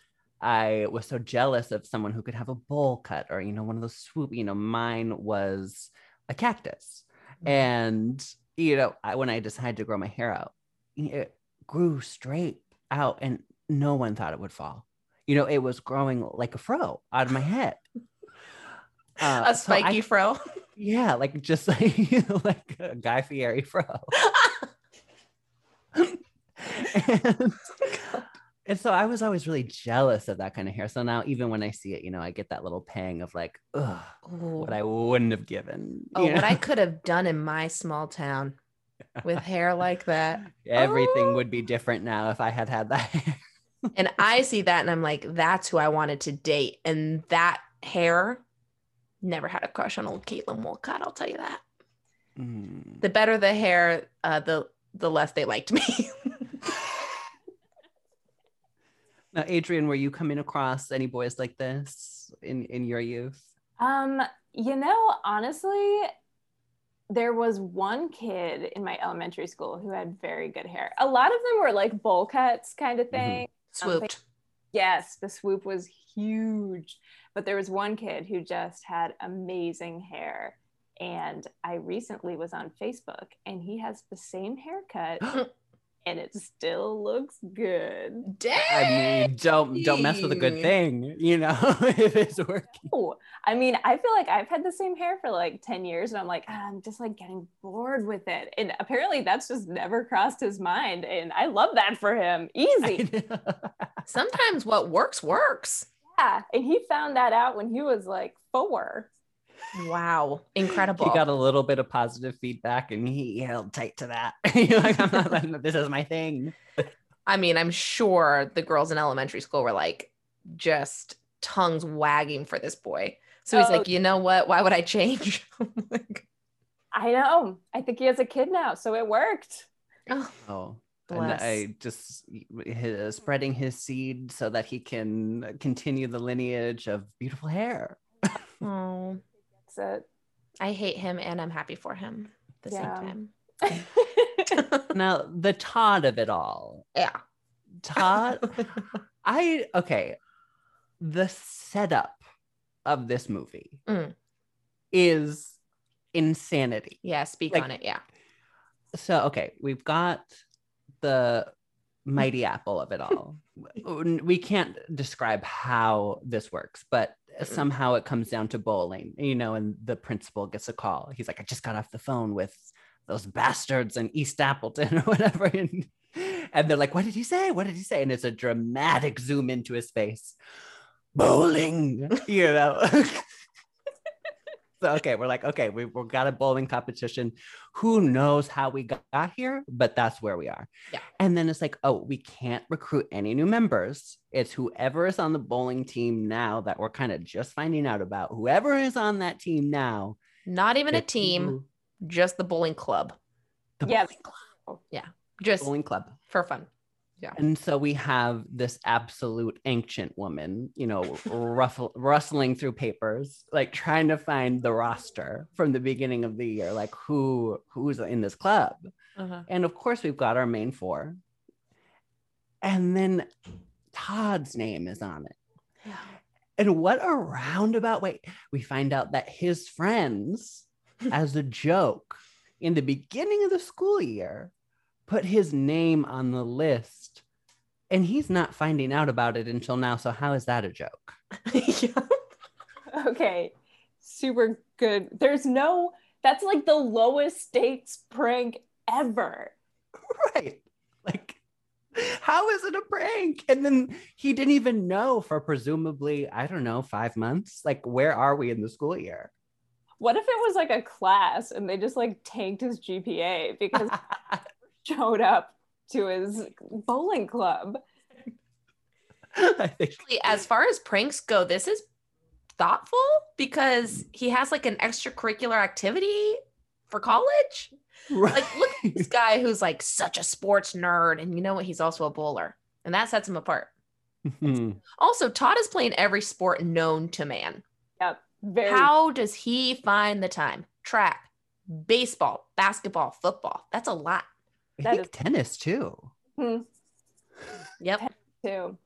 I was so jealous of someone who could have a bowl cut or, you know, one of those swoop, you know, mine was a cactus. And, you know, I, when I decided to grow my hair out, it grew straight out and no one thought it would fall. You know, it was growing like a fro out of my head. Uh, a so I- spiky fro. yeah, like just like like a Guy Fieri fro. and, and so I was always really jealous of that kind of hair. So now even when I see it, you know, I get that little pang of like, ugh, what I wouldn't have given. Oh, you what I could have done in my small town with hair like that. everything Oh. would be different now if I had had that hair. And I see that and I'm like, that's who I wanted to date. And that hair never had a crush on old Caitlin Wolcott, I'll tell you that. Mm. The better the hair, uh, the the less they liked me. Now, Adrian, were you coming across any boys like this in in your youth? Um, you know, honestly, there was one kid in my elementary school who had very good hair. A lot of them were like bowl cuts kind of thing. Um, swooped. Yes, the swoop was huge. But there was one kid who just had amazing hair. And I recently was on Facebook and he has the same haircut and it still looks good. Dang. I mean, don't don't mess with a good thing, you know, if it's working. Oh, I mean, I feel like I've had the same hair for like 10 years and I'm like, ah, I'm just like getting bored with it. And apparently that's just never crossed his mind. And I love that for him. Easy. Sometimes what works works. yeah. And he found that out when he was like four. Wow. Incredible. he got a little bit of positive feedback and he held tight to that. Like, I'm not letting this is my thing. I mean, I'm sure the girls in elementary school were like just tongues wagging for this boy. So he's Oh. like, you know what? Why would I change? Like, I know. I think he has a kid now. So it worked. oh, Oh. Bless. And I just his, spreading his seed so that he can continue the lineage of beautiful hair. oh, That's I hate him and I'm happy for him at the Yeah. same time. Now, the Todd of it all. Yeah. Todd, I okay. The setup of this movie Mm. is insanity. yeah, speak Like- on it. Yeah. So okay, we've got the mighty apple of it all. we can't describe how this works, but somehow it comes down to bowling, you know, and the principal gets a call. He's like, I just got off the phone with those bastards in East Appleton or whatever. And, and they're like, What did he say? What did he say? And it's a dramatic zoom into his face. Bowling, you know. So okay, we're like, okay, we, we've got a bowling competition. Who knows how we got here, but that's where we are. Yeah. And then it's like, oh, we can't recruit any new members. It's whoever is on the bowling team now that we're kind of just finding out about. Whoever is on that team now. Not even a team, people- just the bowling club. The Yeah. bowling club. Just Bowling club. for fun. And so we have this absolute ancient woman, you know, ruffle, rustling through papers, like trying to find the roster from the beginning of the year, like who who's in this club. Uh-huh. And of course, we've got our main four. And then Todd's name is on it. Yeah. And what a roundabout way. We find out that his friends, as a joke, in the beginning of the school year, put his name on the list. And he's not finding out about it until now. So, how is that a joke? yeah. okay. Super good. There's no, that's like the lowest stakes prank ever. Right. Like, How is it a prank? And then he didn't even know for presumably, I don't know, five months. Like, where are we in the school year? What if it was like a class and they just like tanked his GPA because he showed up to his bowling club? I think Actually, as far as pranks go, this is thoughtful because he has like an extracurricular activity for college. Like, look at this guy who's like such a sports nerd, and you know what? He's also a bowler, and that sets him apart. Hmm. Also, Todd is playing every sport known to man. Yep. Very How does he find the time? Track, baseball, basketball, football. That's a lot. I think is- tennis too. Hmm. Yep. too.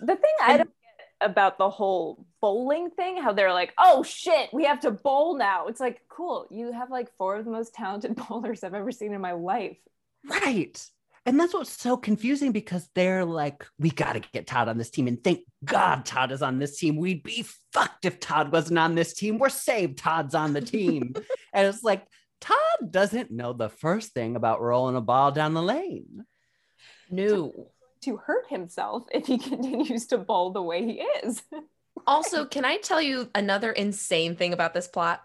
The thing I don't get about the whole bowling thing, how they're like, oh shit, we have to bowl now. It's like, cool. You have like four of the most talented bowlers I've ever seen in my life. Right. And that's what's so confusing because they're like, we got to get Todd on this team. And thank God Todd is on this team. We'd be fucked if Todd wasn't on this team. We're saved. Todd's on the team. and it's like, Todd doesn't know the first thing about rolling a ball down the lane. No. To hurt himself if he continues to bowl the way he is. Also, can I tell you another insane thing about this plot?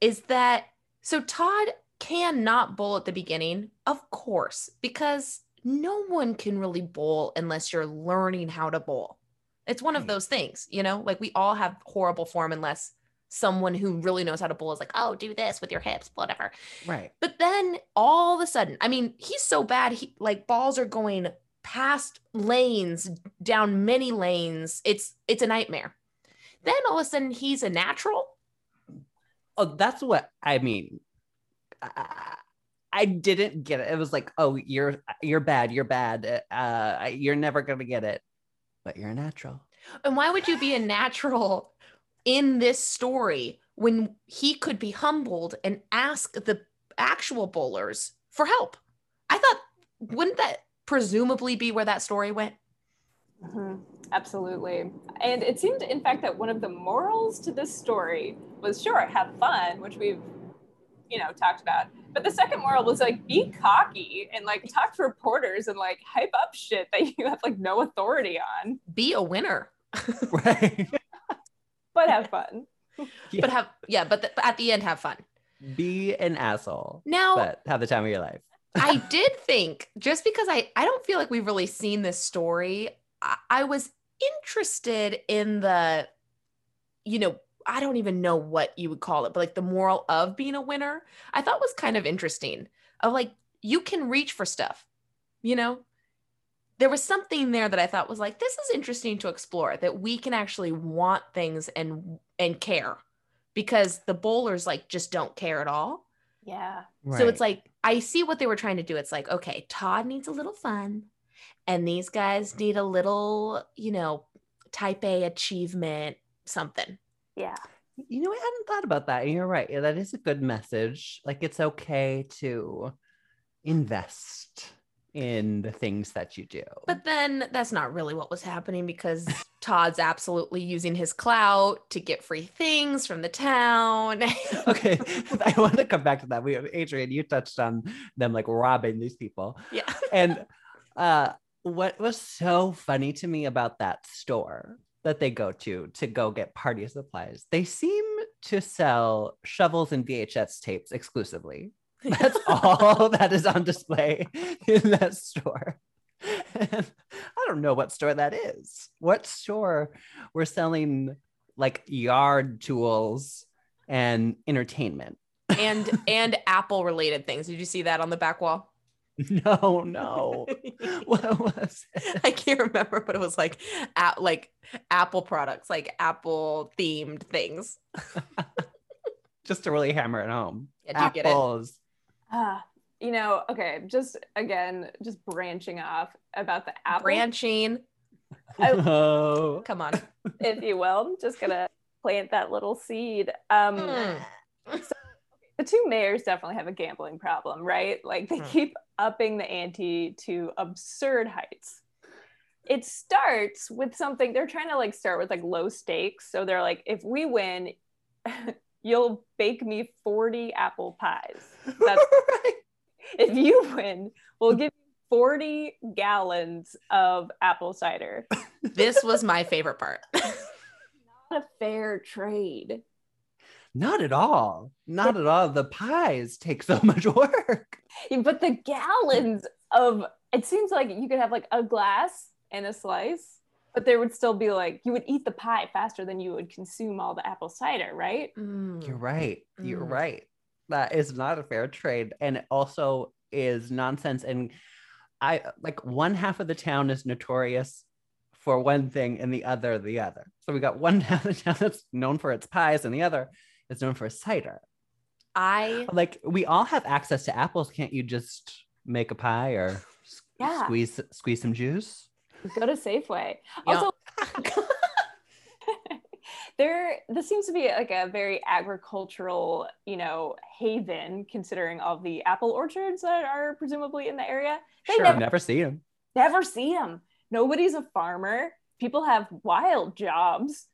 Is that so Todd cannot bowl at the beginning, of course, because no one can really bowl unless you're learning how to bowl. It's one of hmm. those things, you know, like we all have horrible form unless someone who really knows how to bowl is like, oh, do this with your hips, whatever. Right. But then all of a sudden, I mean, he's so bad. He like balls are going past lanes, down many lanes. It's it's a nightmare. Then all of a sudden, he's a natural. Oh, that's what I mean. I, I didn't get it. It was like, oh, you're you're bad. You're bad. Uh, you're never gonna get it. But you're a natural. And why would you be a natural in this story when he could be humbled and ask the actual bowlers for help? I thought, wouldn't that presumably be where that story went? Mhm. Absolutely. And it seemed, in fact, that one of the morals to this story was sure, have fun, which we've, you know, talked about. But the second moral was like, be cocky and like talk to reporters and like hype up shit that you have like no authority on, Be a winner, Right. But have fun. but have yeah, but, the, but at the end, have fun. Be an asshole, Now, but have the time of your life. I did think just because I I don't feel like we've really seen this story. I, I was interested in the, you know, I don't even know what you would call it, but like the moral of being a winner. I thought was kind of interesting. Of like you can reach for stuff, you know. There was something there that I thought was like this is interesting to explore that we can actually want things and and care because the bowlers like just don't care at all. Yeah. So it's like I see what they were trying to do. It's like, okay, Todd needs a little fun, and these guys need a little, you know, type A achievement, something. Yeah. you know, I hadn't thought about that. And you're right. Yeah, that is a good message. Like it's okay to invest in the things that you do. But then that's not really what was happening because Todd's absolutely using his clout to get free things from the town. okay, I want to come back to that. We, have Adrian, you touched on them like robbing these people. yeah. and uh what was so funny to me about that store that they go to to go get party supplies they seem to sell shovels and vhs tapes exclusively that's all that is on display in that store and i don't know what store that is what store we're selling like yard tools and entertainment and and Apple related things. Did you see that on the back wall? no no what was it? I can't remember, but it was like at like Apple products, like Apple themed things. just to really hammer it home. Yeah, do you get it? Apples. Ah, you know, okay, just again, just branching off about the apple, Branching. I- Oh, Come on. if you will. I'm just gonna plant that little seed. Um, Hmm. the two mayors definitely have a gambling problem, right? Like they Hmm. keep upping the ante to absurd heights. It starts with something they're trying to like start with like low stakes. So they're like, if we win, you'll bake me 40 apple pies. That's right. if you win, we'll give you 40 gallons of apple cider. This was my favorite part. Not a fair trade. Not at all. Not at all. The pies take so much work. But the gallons of it seems like you could have like a glass and a slice, but there would still be like you would eat the pie faster than you would consume all the apple cider, right? Mm. You're right. You're Mm. right. That is not a fair trade. And it also is nonsense. And I like one half of the town is notorious for one thing and the other the other. So we got one half of the town that's known for its pies and the other is known for cider. I Like we all have access to apples. Can't you just make a pie or Yeah. squeeze squeeze some juice? Go to Safeway. Yeah. Also, there this seems to be like a very agricultural, you know, haven considering all the apple orchards that are presumably in the area. They Sure. never, Never see them. never see them. Nobody's a farmer. People have wild jobs.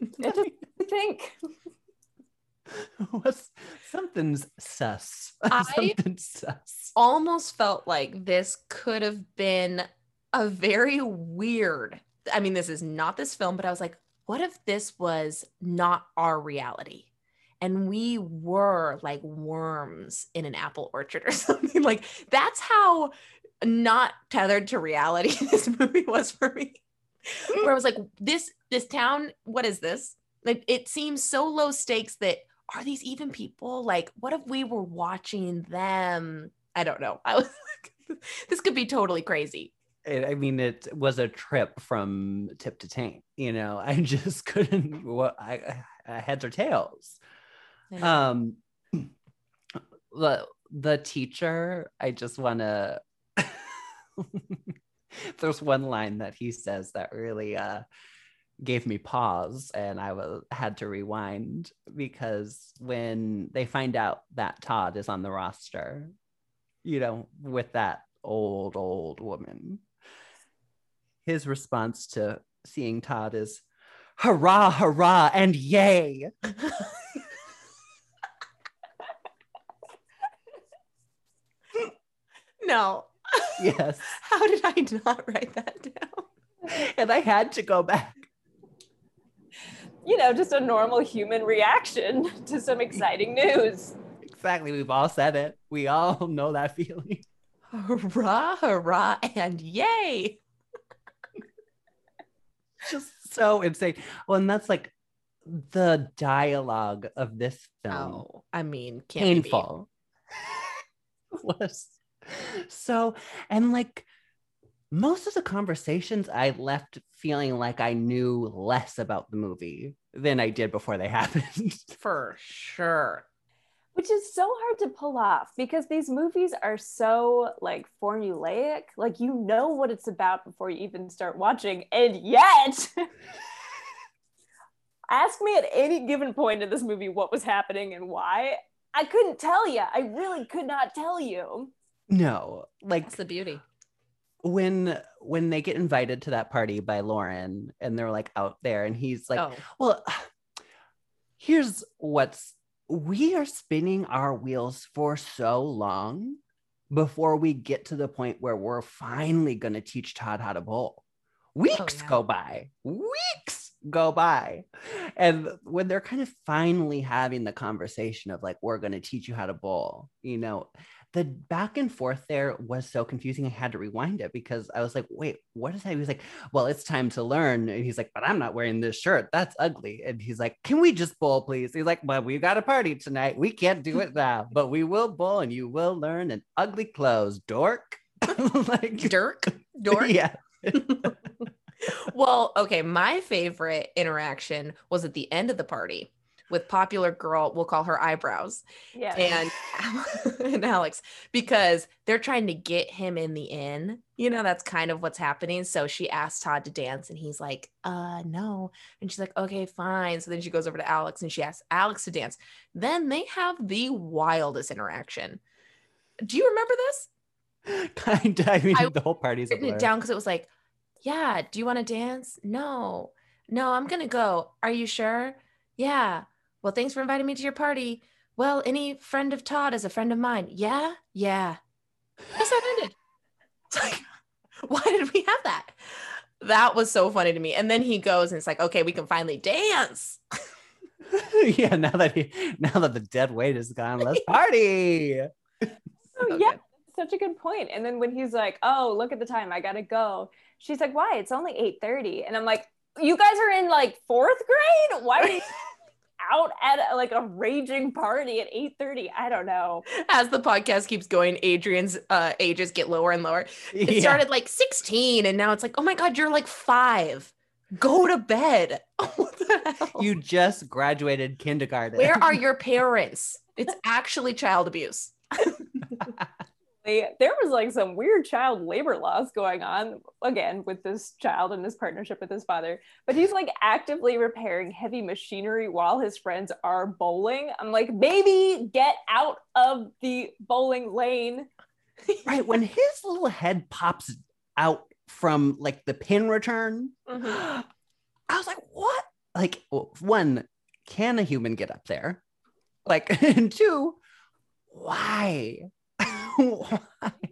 It just I think What's something's sus. I- Something's sus. almost felt like this could have been a very weird. I mean, this is not this film, but I was like, what if this was not our reality? And we were like worms in an apple orchard or something. Like that's how not tethered to reality this movie was for me. Mm. Where I was like, this this town, what is this? Like it seems so low stakes that are these even people? Like, what if we were watching them? I don't know. I was like, this could be totally crazy. It, I mean, it was a trip from tip to taint. You know, I just couldn't. What I, I heads or tails. Um, the the teacher. I just want to. There's one line that he says that really uh, gave me pause, and I was had to rewind because when they find out that Todd is on the roster, you know, with that old old woman, his response to seeing Todd is hurrah, hurrah, and yay. no. Yes. How did I not write that down? And I had to go back. you know, just a normal human reaction to some exciting news. Exactly. We've all said it. We all know that feeling. Hurrah, hurrah, and yay. Just so insane. Well, and that's like the dialogue of this film. Oh, I mean, can't be painful was so and like most of the conversations i left feeling like i knew less about the movie than i did before they happened For sure. Which is so hard to pull off because these movies are so like formulaic. Like you know what it's about before you even start watching. And yet ask me at any given point in this movie what was happening and why. I couldn't tell you. I really could not tell you. no like That's the beauty. when when they get invited to that party by lauren and they're like out there and he's like oh, Well, here's what's we are spinning our wheels for so long before we get to the point where we're finally going to teach Todd how to bowl. Weeks oh, yeah. go by, weeks go by. And when they're kind of finally having the conversation of like, we're going to teach you how to bowl, you know, the back and forth there was so confusing. I had to rewind it because I was like, wait, what is that? He was like, well, it's time to learn. And he's like, but I'm not wearing this shirt. That's ugly. And he's like, can we just bowl, please? He's like, well, we've got a party tonight. We can't do it now, but we will bowl and you will learn an ugly clothes, dork. like, Dirk, Dork. yeah. well, okay. My favorite interaction was at the end of the party with popular girl. We'll call her eyebrows Yeah. and and Alex because they're trying to get him in the inn. You know, that's kind of what's happening. So she asked Todd to dance, and he's like, "Uh, no." And she's like, "Okay, fine." So then she goes over to Alex and she asks Alex to dance. Then they have the wildest interaction. Do you remember this? kind of. I mean, I the whole party's written it down because it was like, yeah, do you want to dance? No, no, I'm gonna go. Are you sure? Yeah. Well, thanks for inviting me to your party. Well, any friend of Todd is a friend of mine. Yeah, yeah. That's how it ended. Why did we have that? That was so funny to me. And then he goes and it's like, okay, we can finally dance. yeah, now that he now that the dead weight is gone, let's party. Oh, yeah, such a good point. And then when he's like, "Oh, look at the time, I gotta go," she's like, "Why? It's only 8:30." And I'm like, "You guys are in like fourth grade? Why are you out at like a raging party at 8:30?" I don't know. As the podcast keeps going, Adrian's uh, ages get lower and lower. It Yeah. started like 16, and now it's like, oh my God, you're like five. Go to bed. what the hell? You just graduated kindergarten. Where are your parents? It's actually child abuse. They- There was like some weird child labor laws going on again with this child and his partnership with his father. But he's like actively repairing heavy machinery while his friends are bowling. I'm like, baby, get out of the bowling lane. right when his little head pops out from like the pin return? Mhm. I was like, what? Like, one, can a human get up there? Like, and two, why? Why?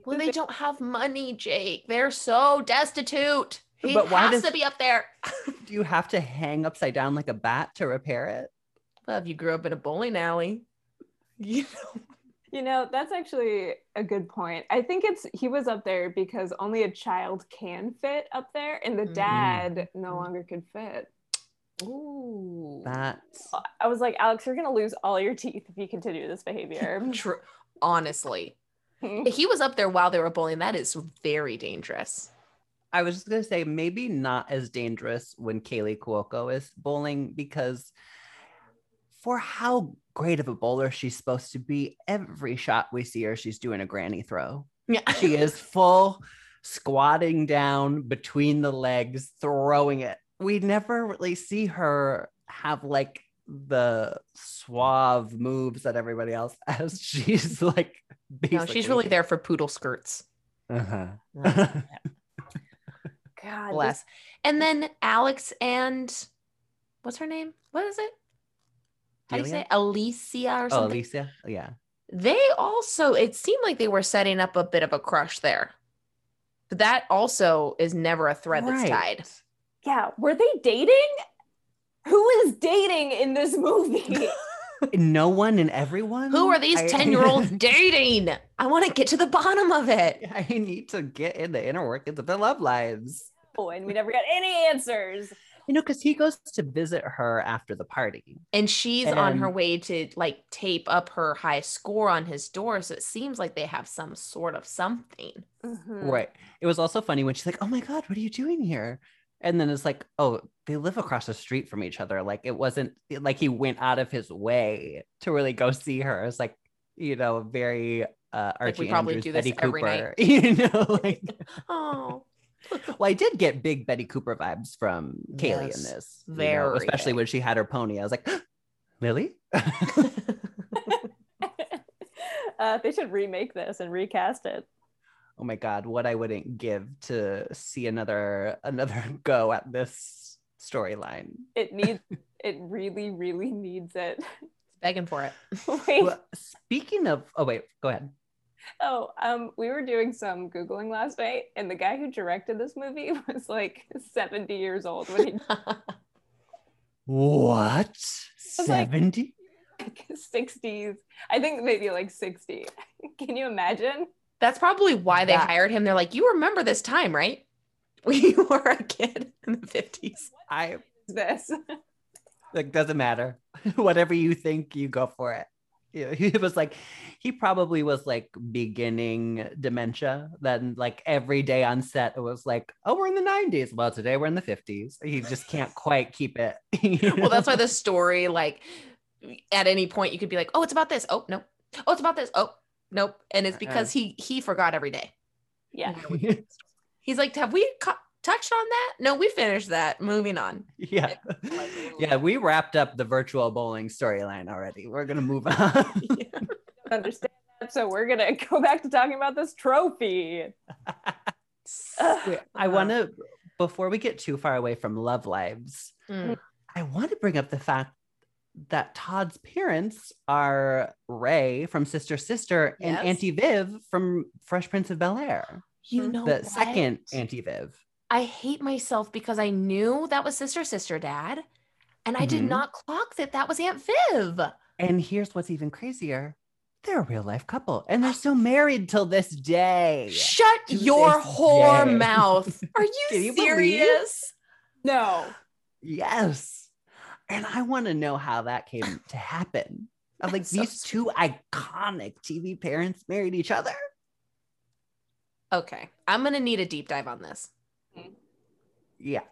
Well, they don't have money, Jake. They're so destitute. He But why has does- to be up there. Do you have to hang upside down like a bat to repair it? well, if you grew up in a bowling alley, you know. You know, that's actually a good point. I think it's he was up there because only a child can fit up there, and the Mhm. dad no longer could fit. Ooh. That's I was like, Alex, you're gonna lose all your teeth if you continue this behavior. True. Honestly, if he was up there while they were bowling, that is very dangerous. I was just gonna say maybe not as dangerous when Kaley Cuoco is bowling because for how great of a bowler she's supposed to be, every shot we see her, she's doing a granny throw. Yeah. She is full squatting down between the legs, throwing it. We never really see her have like the suave moves that everybody else has. She's like No, she's really there for poodle skirts. Uh-huh. God, Bless. And then Alex and what's her name? What is it? How do you say it? Alicia or Oh, something? Alicia. Yeah. They also, it seemed like they were setting up a bit of a crush there. But that also is never a thread that's tied. yeah, were they dating? Who is dating in this movie? No one and everyone. Who are these 10 year olds dating? I want to get to the bottom of it. I need to get in the inner workings of their love lives. oh, and we never got any answers. You know, because he goes to visit her after the party. And she's on her way to like tape up her high score on his door. So it seems like they have some sort of something. Mhm. Right. It was also funny when she's like, "Oh my god, what are you doing here?" And then it's like, "Oh, they live across the street from each other." Like it wasn't like he went out of his way to really go see her. It's like, you know, very uh Archie we probably Andrews, do this Betty every night. Cooper. You know, like Oh, well, I did get big Betty Cooper vibes from Kaley in Yes, this. you know, very especially when she had her pony. I was like, Lily? uh, they should remake this and recast it. oh my god, what I wouldn't give to see another another go at this storyline. It needs. it really, really needs it. It's begging for it. Wait. Well, speaking of, oh wait, go ahead. Oh, um, we were doing some googling last night, and the guy who directed this movie was like 70 years old when he What? 70? like 60s. I think maybe like 60. Can you imagine? That's probably why they That- hired him. They're like, you remember this time, right? When you were a kid in the 50s. I This. like doesn't matter. Whatever you think, you go for it. Yeah, he was like, he probably was like beginning dementia. Then like every day on set, it was like, oh, we're in the 90s. Well, today we're in the 50s. He just can't quite keep it. Well, that's why the story, like, at any point, you could be like, oh, it's about this. Oh, no. Oh, it's about this. Oh, nope. And it's uh-uh. because he he forgot every day. Yeah. He's like, have we cu- touched on that? No, we finished that. Moving on. yeah. Yeah, we wrapped up the virtual bowling storyline already. We're gonna move on. Understand that. So we're gonna go back to talking about this trophy. I want to, before we get too far away from love lives, Mm. I want to bring up the fact that Todd's parents are Ray from Sister Sister and Auntie Viv from Fresh Prince of Bel Air. You Mhm. know the what? second Auntie Viv. I hate myself because I knew that was sister sister dad, and I did Mhm. not clock that that was Aunt Viv. And here's what's even crazier. They're a real life couple and they're still married till this day. Shut To your whore day. mouth. Are you, Can you believe? serious? No. Yes. And I want to know how that came to happen. Of like so these two iconic TV parents married each other. Okay, I'm gonna need a deep dive on this. Yeah.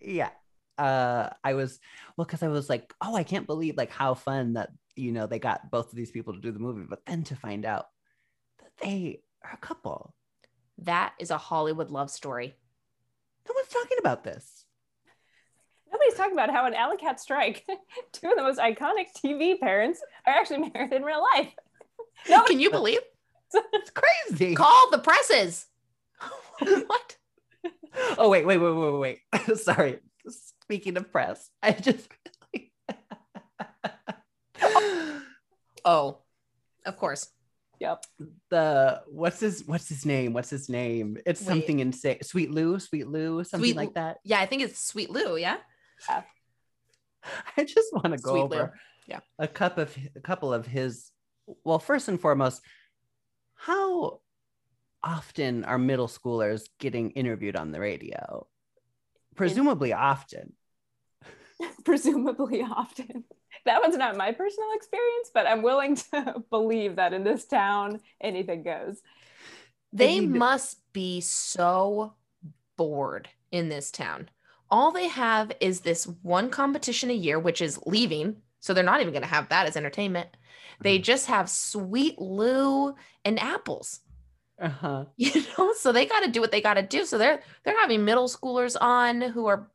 Yeah. Uh I was well, because I was like, oh, I can't believe like how fun that you know they got both of these people to do the movie, but then to find out that they are a couple. That is a Hollywood love story. No one's talking about this. Nobody's talking about how in Alley Cat Strike, two of the most iconic TV parents are actually married in real life. No, Can you believe? It's crazy. Call the presses. what? Oh wait, wait, wait, wait, wait. Sorry. Speaking of press, I just Oh, of course. Yep. the what's his what's his name? What's his name? It's Wait. something insane. Sweet Lou, Sweet Lou, something Sweet like that. Yeah, I think it's Sweet Lou. Yeah. I just want to go Sweet over Lou. Yeah. a cup of a couple of his. Well, first and foremost, how often are middle schoolers getting interviewed on the radio? Presumably often. Presumably often. That one's not my personal experience, but I'm willing to believe that in this town, anything goes. They mean- must be so bored in this town. All they have is this one competition a year, which is leaving. So they're not even going to have that as entertainment. They Mhm. just have Sweet Lou and apples. Uh-huh. You know, so they got to do what they got to do. So they're they're having middle schoolers on who are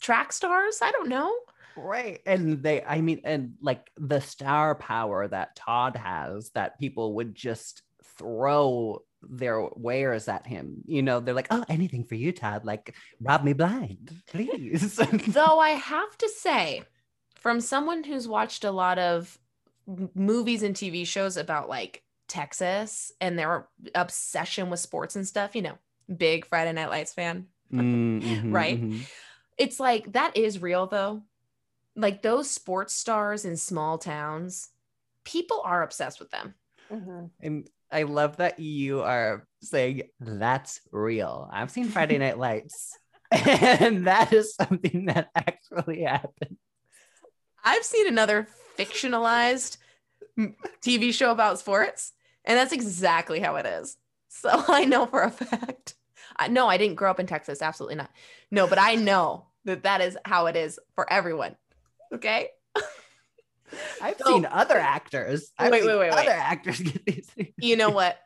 track stars. I don't know. Right. And they, I mean, and like the star power that Todd has that people would just throw their wares at him. You know, they're like, oh, anything for you, Todd. Like, rob me blind, please. Though I have to say, from someone who's watched a lot of movies and TV shows about like Texas and their obsession with sports and stuff, you know, big Friday Night Lights fan. Mm, mhm, Right? mhm. It's like that is real though. Like those sports stars in small towns, people are obsessed with them. Mhm. And I love that you are saying that's real. I've seen Friday Night Lights, and that is something that actually happened. I've seen another fictionalized TV show about sports, and that's exactly how it is. So I know for a fact. I no, I didn't grow up in Texas. Absolutely not. No, but I know that that is how it is for everyone. Okay. I've So- seen other actors. I've Wait, wait, wait, wait. Other actors get these. things. You know what?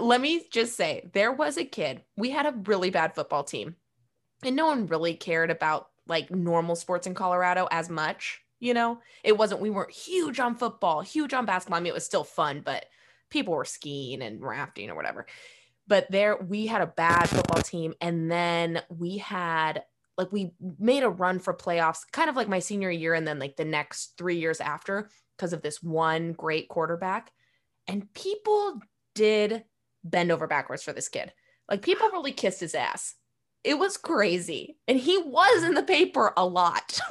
Let me just say there was a kid. We had a really bad football team, and no one really cared about like normal sports in Colorado as much. You know, it wasn't, we weren't huge on football, huge on basketball. I mean, it was still fun, but people were skiing and rafting or whatever. But there, we had a bad football team. And then we had, like, we made a run for playoffs kind of like my senior year and then like the next three years after because of this one great quarterback. And people did bend over backwards for this kid. Like, people really kissed his ass. It was crazy. And he was in the paper a lot.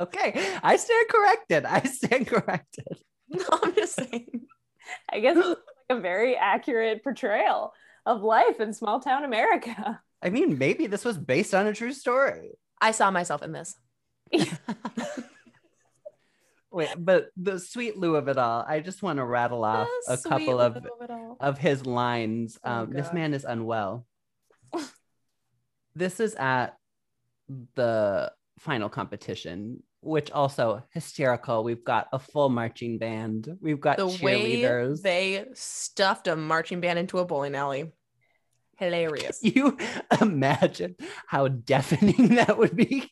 Okay, I stand corrected. I stand corrected. no, I'm just saying. I guess it's like a very accurate portrayal of life in small town America. I mean, maybe this was based on a true story. I saw myself in this. Wait, but the sweet Lou of it all, I just want to rattle off The a couple of little bit all. of his lines. Oh, Um, this man is unwell. this is at the final competition, which also hysterical. We've got a full marching band. We've got the way cheerleaders. they stuffed a marching band into a bowling alley. Hilarious. you imagine how deafening that would be?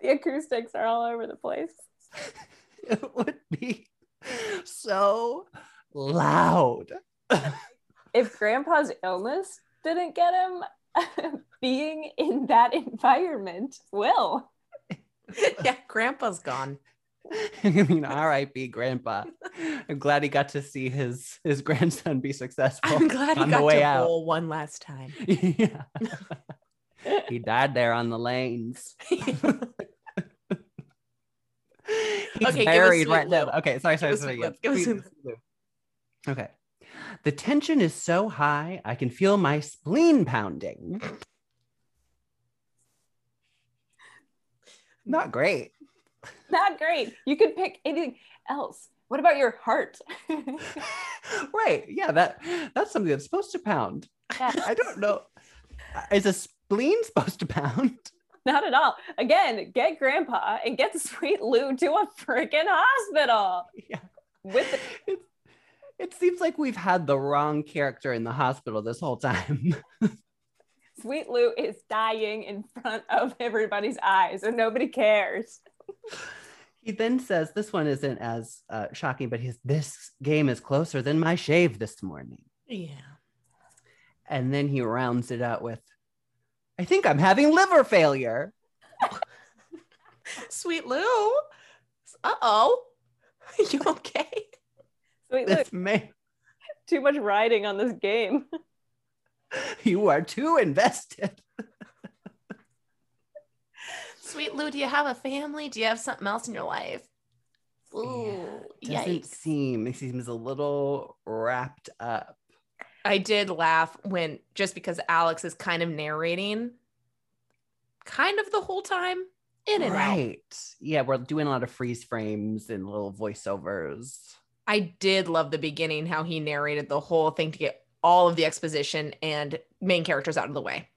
The acoustics are all over the place. It would be so loud. If grandpa's illness didn't get him, being in that environment will. yeah, grandpa's gone. I mean, R.I.P. Grandpa. I'm glad he got to see his his grandson be successful. I'm glad he on got the way to out. bowl one last time. yeah. He died there on the lanes. He's Okay, buried right there. Okay, sorry, sorry, sorry. Yeah. Lou. Okay. The tension is so high, I can feel my spleen pounding. Not great. Not great. You could pick anything else. What about your heart? right. Yeah, that that's something that's supposed to pound. Yeah. I don't know. Is a spleen supposed to pound? Not at all. Again, get grandpa and get Sweet Lou to a freaking hospital. Yeah. With the, It, it seems like we've had the wrong character in the hospital this whole time. Sweet Lou is dying in front of everybody's eyes and nobody cares. he then says, This one isn't as uh, shocking, but he's, this game is closer than my shave this morning. Yeah. And then he rounds it out with, I think I'm having liver failure. Sweet Lou. Uh oh. You okay? Sweet Lou, This man, too much riding on this game. you are too invested. Sweet Lou, do you have a family? Do you have something else in your life? Ooh, Doesn't yikes. seem, he seems a little wrapped up. I did laugh when just because Alex is kind of narrating kind of the whole time in and out. right. Yeah, we're doing a lot of freeze frames and little voiceovers. I did love the beginning, how he narrated the whole thing to get all of the exposition and main characters out of the way.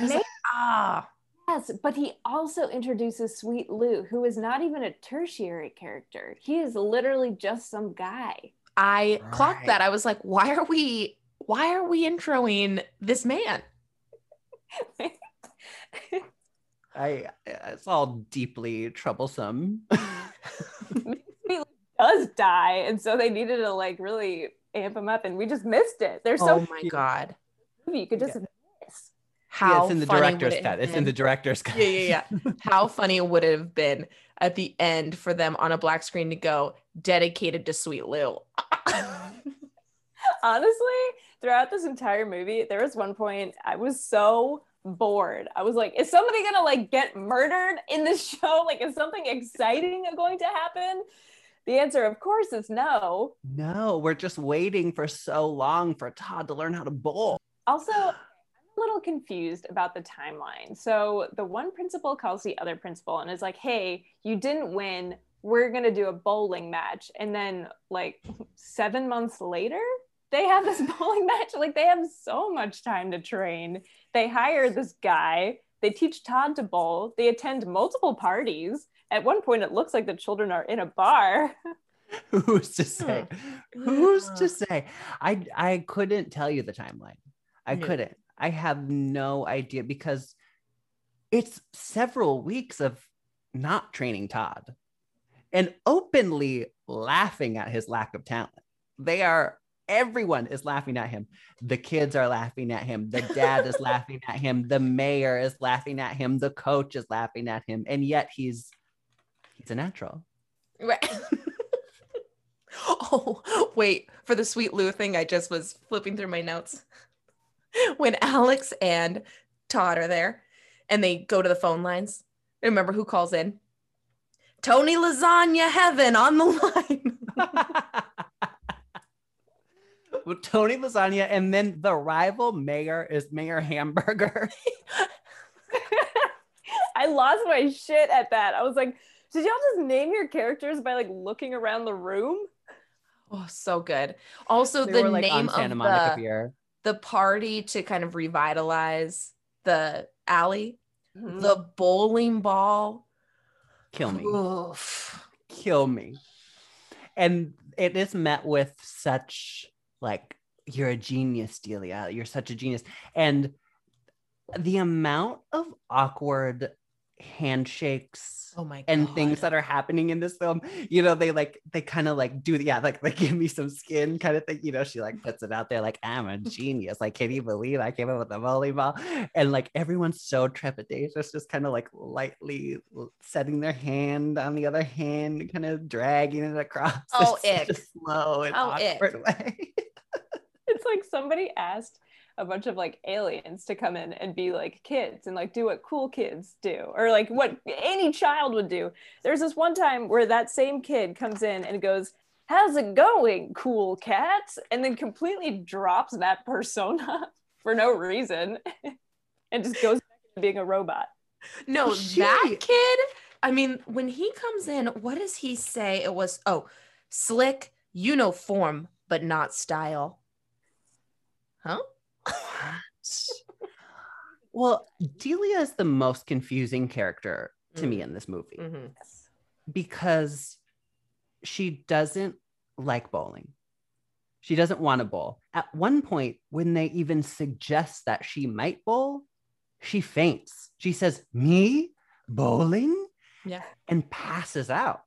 May- like, ah, Yes, but he also introduces Sweet Lou, who is not even a tertiary character. He is literally just some guy. I clocked that. I was like, why are we why are we introing this man? I it's all deeply troublesome. Lou does die, and so they needed to like really amp him up, and we just missed it. There's so oh my god. movie you could just Yeah. miss. How yeah, it's in the director's it cut. have It's in the director's cut. yeah, yeah, yeah. How funny would it have been at the end for them on a black screen to go dedicated to Sweet Lou? Honestly, throughout this entire movie, there was one point I was so bored. I was like, is somebody gonna like get murdered in this show? Like, is something exciting going to happen? The answer, of course, is no. No, we're just waiting for so long for Todd to learn how to bowl. Also, I'm a little confused about the timeline. So the one principal calls the other principal and is like, hey, you didn't win. We're going to do a bowling match. And then, like, seven months later, they have this bowling match. Like, they have so much time to train. They hire this guy, they teach Todd to bowl, they attend multiple parties. At one point, it looks like the children are in a bar. Who's to hmm. say? Who's to say? I I couldn't tell you the timeline. I Yeah. couldn't. I have no idea because it's several weeks of not training Todd and openly laughing at his lack of talent. They are everyone is laughing at him. The kids are laughing at him. The dad is laughing at him. The mayor is laughing at him. The coach is laughing at him. And yet he's he's a natural. Right. oh, wait. For the Sweet Lou thing, I just was flipping through my notes. When Alex and Todd are there and they go to the phone lines, remember who calls in? Tony Lasagna Heaven on the line. well, Tony Lasagna, and then the rival mayor is Mayor Hamburger. I lost my shit at that. I was like, did y'all just name your characters by like looking around the room? oh, so good. Also, They the were, like, name on Santa of Monica the, Pier. the party to kind of revitalize the alley, Mm-hmm. the bowling ball. Kill me, Oof. kill me. And it is met with such like, you're a genius, Delia. You're such a genius. And the amount of awkward handshakes Oh my god. and things that are happening in this film. You know, they like they kind of like do the, yeah, like like give me some skin kind of thing. You know, she like puts it out there like I'm a genius. Like, can you believe I came up with the volleyball? And like everyone's so trepidatious, just kind of like lightly setting their hand on the other hand, kind of dragging it across. Oh, it's ick. slow and Oh, ick. awkward way. It's like somebody asked a bunch of like aliens to come in and be like kids and like do what cool kids do or like what any child would do. There's this one time where that same kid comes in and goes, How's it going, cool cats? And then completely drops that persona for no reason and just goes back to being a robot. No, She- that kid. I mean, when he comes in, what does he say? It was oh, slick, you know form, but not style. Huh? well, Delia is the most confusing character to me in this movie. Mm-hmm. because she doesn't like bowling. She doesn't want to bowl. At one point, when they even suggest that she might bowl, she faints. She says, Me? Bowling? Yeah. And passes out.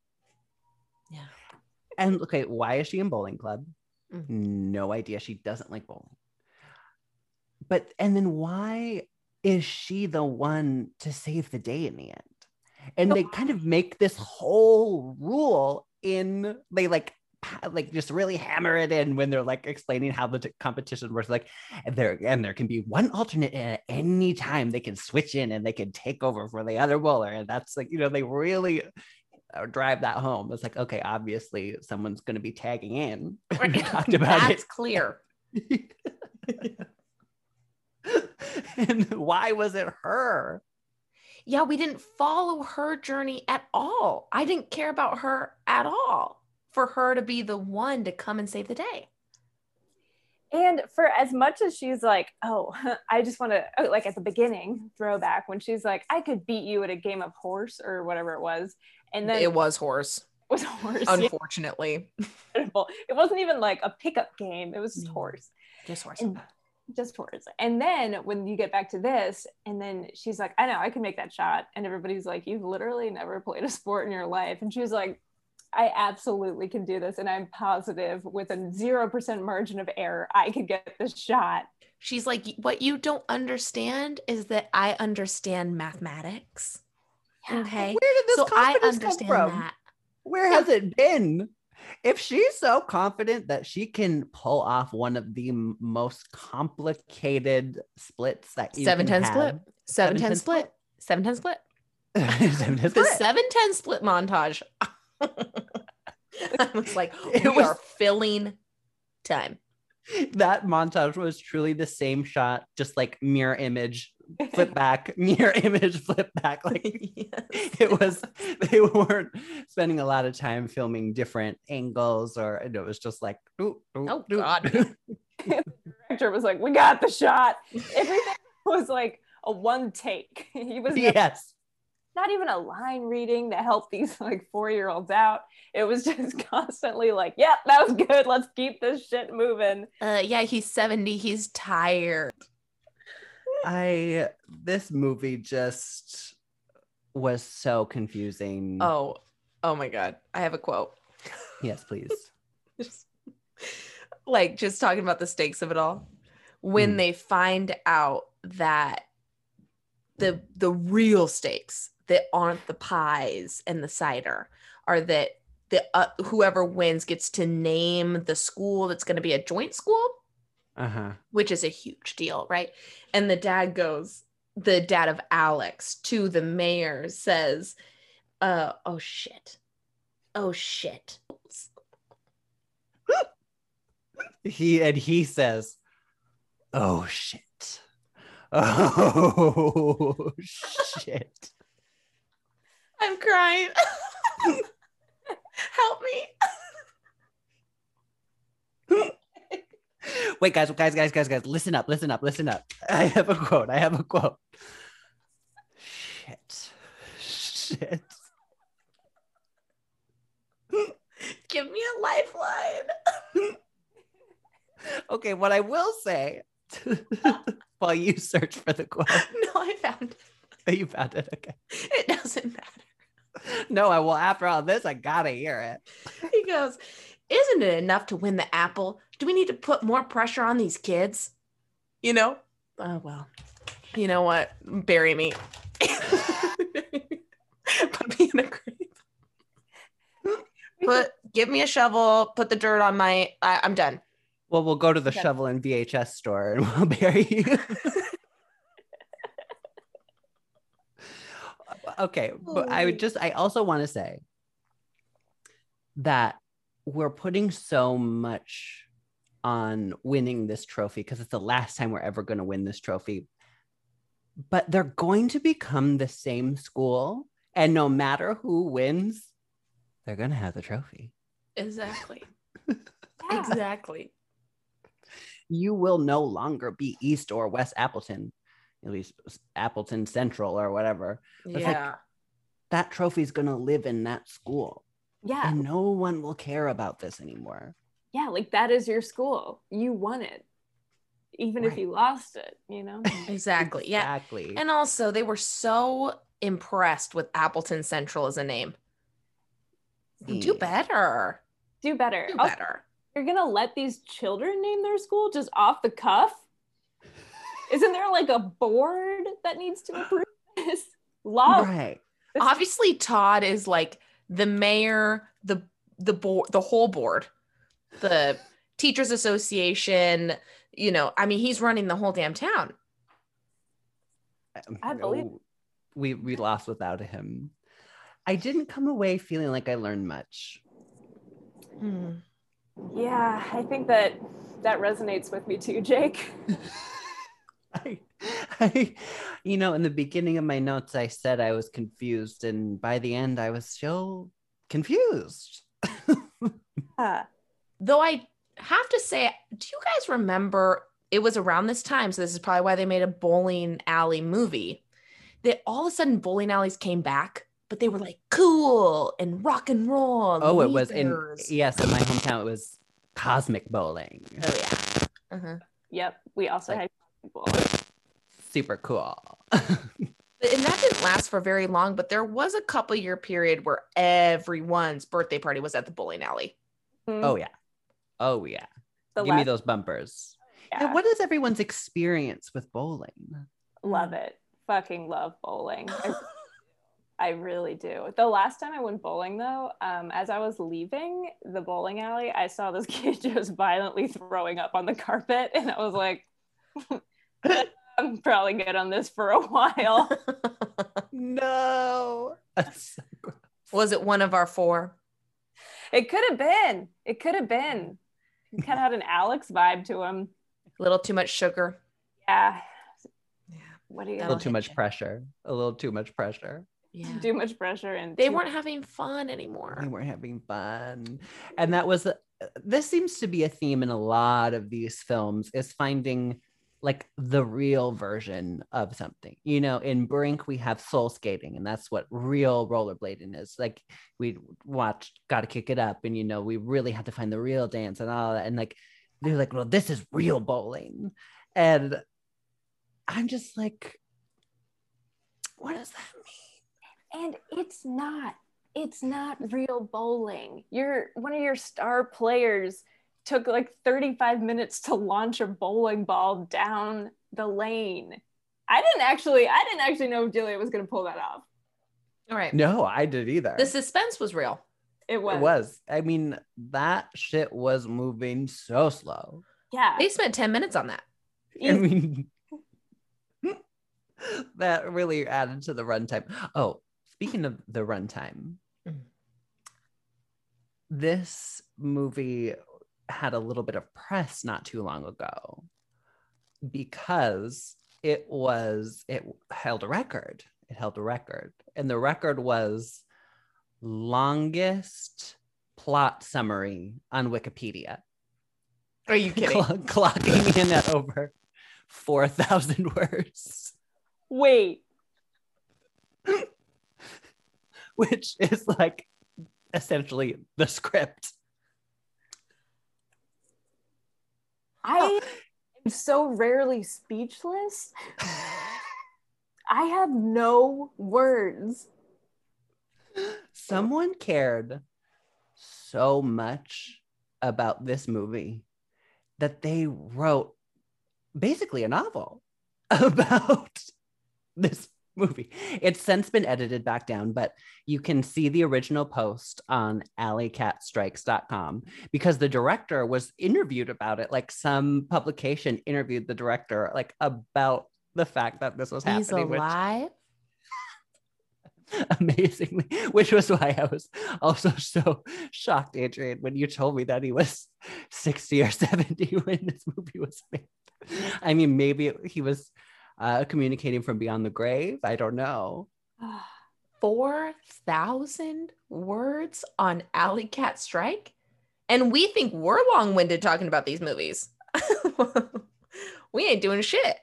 Yeah. And okay, why is she in bowling club? Mm. No idea. She doesn't like bowling. But, and then why is she the one to save the day in the end? and they kind of make this whole rule in they like like just really hammer it in when they're like explaining how the t- competition works. Like there and there can be one alternate at any time they can switch in and they can take over for the other bowler. And that's like you know they really uh, drive that home. It's like okay obviously someone's going to be tagging in. We talked about That's clear. it and why was it her Yeah, we didn't follow her journey at all. I didn't care about her at all for her to be the one to come and save the day. And for as much as she's like, oh, I just want to, oh, like at the beginning, throwback, when she's like, I could beat you at a game of horse or whatever it was. And then it was horse, was horse. unfortunately. incredible. It wasn't even like a pickup game, it was just horse. Just horse. And just horse. And then when you get back to this, and then she's like, I know I can make that shot. And everybody's like, You've literally never played a sport in your life. And she was like, I absolutely can do this. And I'm positive with a 0% margin of error, I could get this shot. She's like, what you don't understand is that I understand mathematics. Okay. where did this So I confidence understand come from that. Where has it been? If she's so confident that she can pull off one of the most complicated splits that you Seven ten split. Seven ten 7-10 split. Seven ten split. Seven ten The split. seven ten split montage. I was like, It we was- are filling time. that montage was truly the same shot, just like mirror image, flip back, mirror image, flip back. Like Yes. it was, they weren't spending a lot of time filming different angles, or it was just like, ooh, ooh, Oh, ooh. God. director was like, "We got the shot." Everything was like a one take. He was never- yes. not even a line reading to help these like four year olds out. It was just constantly like, "Yep, that was good. Let's keep this shit moving." Uh, yeah, he's 70. He's tired. I this movie just was so confusing. Oh, oh my God. I have a quote. yes, please. Just- like just talking about the stakes of it all. When Mm. they find out that the the real stakes that aren't the pies and the cider are that the uh, whoever wins gets to name the school that's going to be a joint school Uh huh. which is a huge deal, right? And the dad goes, the dad of Alex to the mayor says, uh, oh shit. Oh shit. He and he says, "Oh shit! Oh shit!" I'm crying. Help me. Wait, guys, guys, guys, guys, guys, listen up, listen up, listen up. I have a quote. I have a quote. Shit. Shit. Give me a lifeline. Okay, what I will say while you search for the quote no, I found it. Oh, you found it. Okay. It doesn't matter. No, I will. After all this, I gotta hear it. He goes, Isn't it enough to win the apple? Do we need to put more pressure on these kids? You know? Oh, well. You know what? Bury me. put me in a grave. Put, give me a shovel, put the dirt on my, I, I'm done. Well, we'll go to the Okay. shovel and VHS store and we'll bury you. okay, but I would just I also want to say that we're putting so much on winning this trophy because it's the last time we're ever going to win this trophy. But they're going to become the same school and no matter who wins, they're going to have the trophy. Exactly. Yeah. Exactly. you will no longer be East or West Appleton, at least Appleton Central or whatever. Like- Yeah. That trophy's gonna live in that school, Yeah. and no one will care about this anymore. Yeah. Like that is your school. You won it. Even if you lost it, you know? exactly. Yeah. exactly. And also, they were so impressed with Appleton Central as a name. Do better. Do better. Do Also, better. you're gonna let these children name their school just off the cuff? Isn't there like a board that needs to approve this? Law. Right. Obviously, Todd is like the mayor, the the board, the whole board, the teachers association. You know, I mean, he's running the whole damn town. I believe- we we lost without him. I didn't come away feeling like I learned much. Hmm. Yeah, I think that that resonates with me too, Jake. I, I, you know, in the beginning of my notes, I said I was confused, and by the end, I was still confused. Yeah. Though I have to say, do you guys remember? It was around this time, so this is probably why they made a bowling alley movie. That all of a sudden bowling alleys came back, but they were like cool and rock and roll. oh, it was in yes, in my hometown, it was cosmic bowling. Oh yeah. Uh-huh. Yep. We also Like- had people. Super cool. And that didn't last for very long, but there was a couple year period where everyone's birthday party was at the bowling alley. oh yeah, oh yeah. The Give me those bumpers. yeah. And what is everyone's experience with bowling? Love it. Fucking love bowling. I, I really do. The last time I went bowling, though, um, as I was leaving the bowling alley, I saw this kid just violently throwing up on the carpet, and I was like, "I'm probably good on this for a while." No. was it one of our four? It could have been. It could have been. He kind of had an Alex vibe to him. A little too much sugar. Yeah. Yeah. What do you a little too much ya. pressure. A little too much pressure. Yeah. too much pressure and They weren't having fun anymore. They weren't having fun. And that was, uh, this seems to be a theme in a lot of these films is finding like the real version of something. You know, in Brink, we have soul skating, and that's what real rollerblading is. Like we watched Gotta Kick It Up, and you know, we really had to find the real dance and all that. And like, they're like, well, this is real bowling. And I'm just like, what does that mean? and it's not it's not real bowling your one of your star players took like 35 minutes to launch a bowling ball down the lane i didn't actually i didn't actually know julia was going to pull that off All right. No, I did either. The suspense was real. it was, It was. I mean, that shit was moving so slow. yeah They spent 10 minutes on that. I mean, that really added to the runtime. Oh, speaking of the runtime, Mm. this movie had a little bit of press not too long ago because it was it held a record. It held a record, and the record was longest plot summary on Wikipedia. Are you kidding? Cl- clocking in at over 4,000 words, wait which is like essentially the script. I oh. am so rarely speechless I have no words. Someone cared so much about this movie that they wrote basically a novel about this movie. It's since been edited back down, but you can see the original post on alleycatstrikes.com because the director was interviewed about it. Like some publication interviewed the director like about the fact that this was He's happening. which- alive. amazingly, which was why I was also so shocked, Adrian, when you told me that he was 60 or 70 when this movie was made. I mean, maybe he was uh, communicating from beyond the grave. I don't know. Four thousand words on Alley Cat Strike, and we think we're long-winded talking about these movies. we ain't doing shit.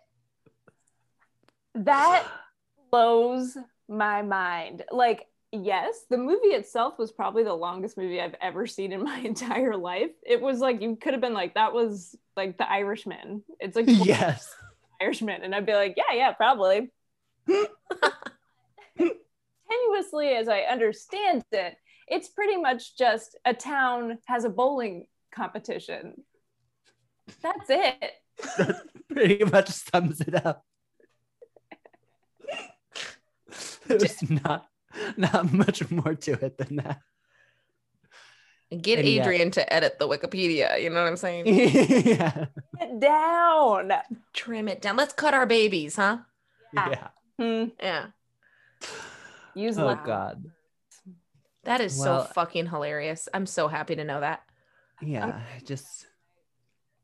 That blows my mind. Like, yes, the movie itself was probably the longest movie I've ever seen in my entire life. It was like you could have been like, that was like The Irishman. It's like yes. And I'd be like, yeah, yeah, probably. Tenuously, as I understand it, it's pretty much just a town has a bowling competition. That's it. that Pretty much sums it up. There's not not much more to it than that. Get And yet- Adrian to edit the Wikipedia. You know what I'm saying? yeah. Get down. Trim it down. Let's cut our babies, huh? Yeah. Hmm. Yeah. Use Oh loud. God. That is Well- so fucking hilarious. I'm so happy to know that. Yeah. Just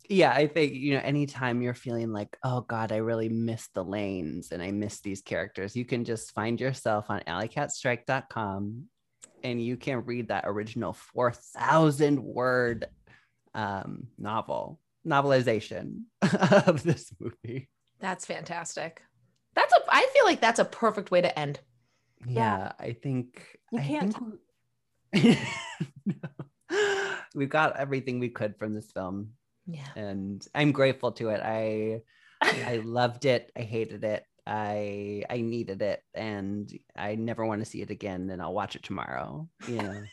yeah, I think you know, anytime you're feeling like, oh God, I really miss the lanes and I miss these characters, you can just find yourself on alleycatstrike.com and you can read that original 4,000 word um, novel, novelization of this movie. That's fantastic. That's a I feel like that's a perfect way to end. Yeah, I think You I can't think we've got everything we could from this film, Yeah. and I'm grateful to it. I I loved it. I hated it. I I needed it, and I never want to see it again. And I'll watch it tomorrow. You know.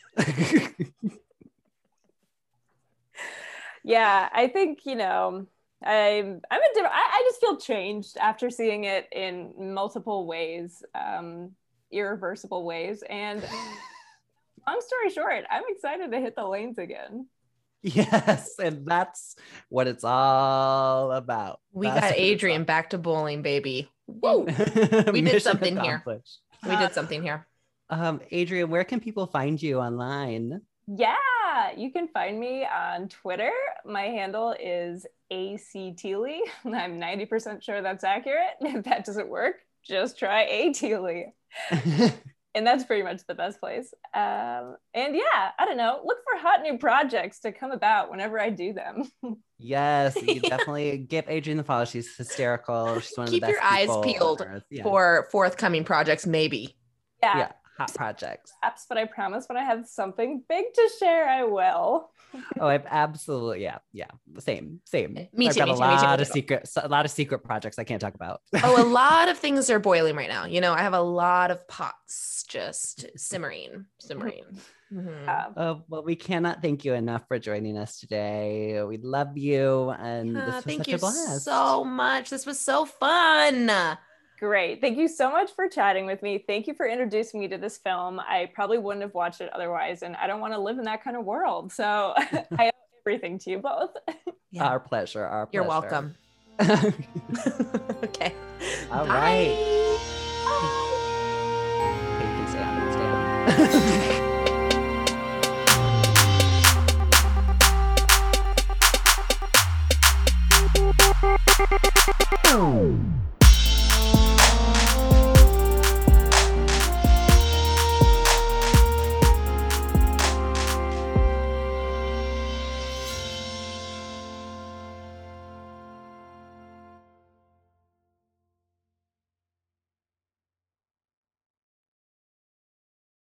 yeah i think you know i'm i'm a different I, I just feel changed after seeing it in multiple ways um irreversible ways and long story short i'm excited to hit the lanes again yes, and that's what it's all about. We That's got Adrian back to bowling, baby. Woo. about. We did something here. We did something here. Um, Adrian, where can people find you online? yeah you can find me on twitter my handle is acteely i'm 90% sure that's accurate if that doesn't work just try a Teely. And that's pretty much the best place. Um, and yeah, I don't know. Look for hot new projects to come about whenever I do them. yes, you definitely give Adrian the follow. She's hysterical. She's one of Keep the best Keep your eyes peeled. Yeah. For forthcoming projects, maybe. yeah, yeah, hot projects. perhaps, but I promise when I have something big to share, I will. Oh, I've absolutely yeah, yeah, same, same. Me I've too, got me a too, me too, lot of too. secret, a lot of secret projects I can't talk about. Oh, a lot of things are boiling right now. You know, I have a lot of pots just simmering, simmering. Mhm. Uh, Oh, well, we cannot thank you enough for joining us today. We love you, and Ah, this was thank such you a blast. so much. This was so fun. Great. Thank you so much for chatting with me. Thank you for introducing me to this film. I probably wouldn't have watched it otherwise, and I don't want to live in that kind of world. So I owe everything to you both. Yeah. Our pleasure. Our pleasure. You're welcome. okay. All Bye. right. Bye. Hey, you can. Oh.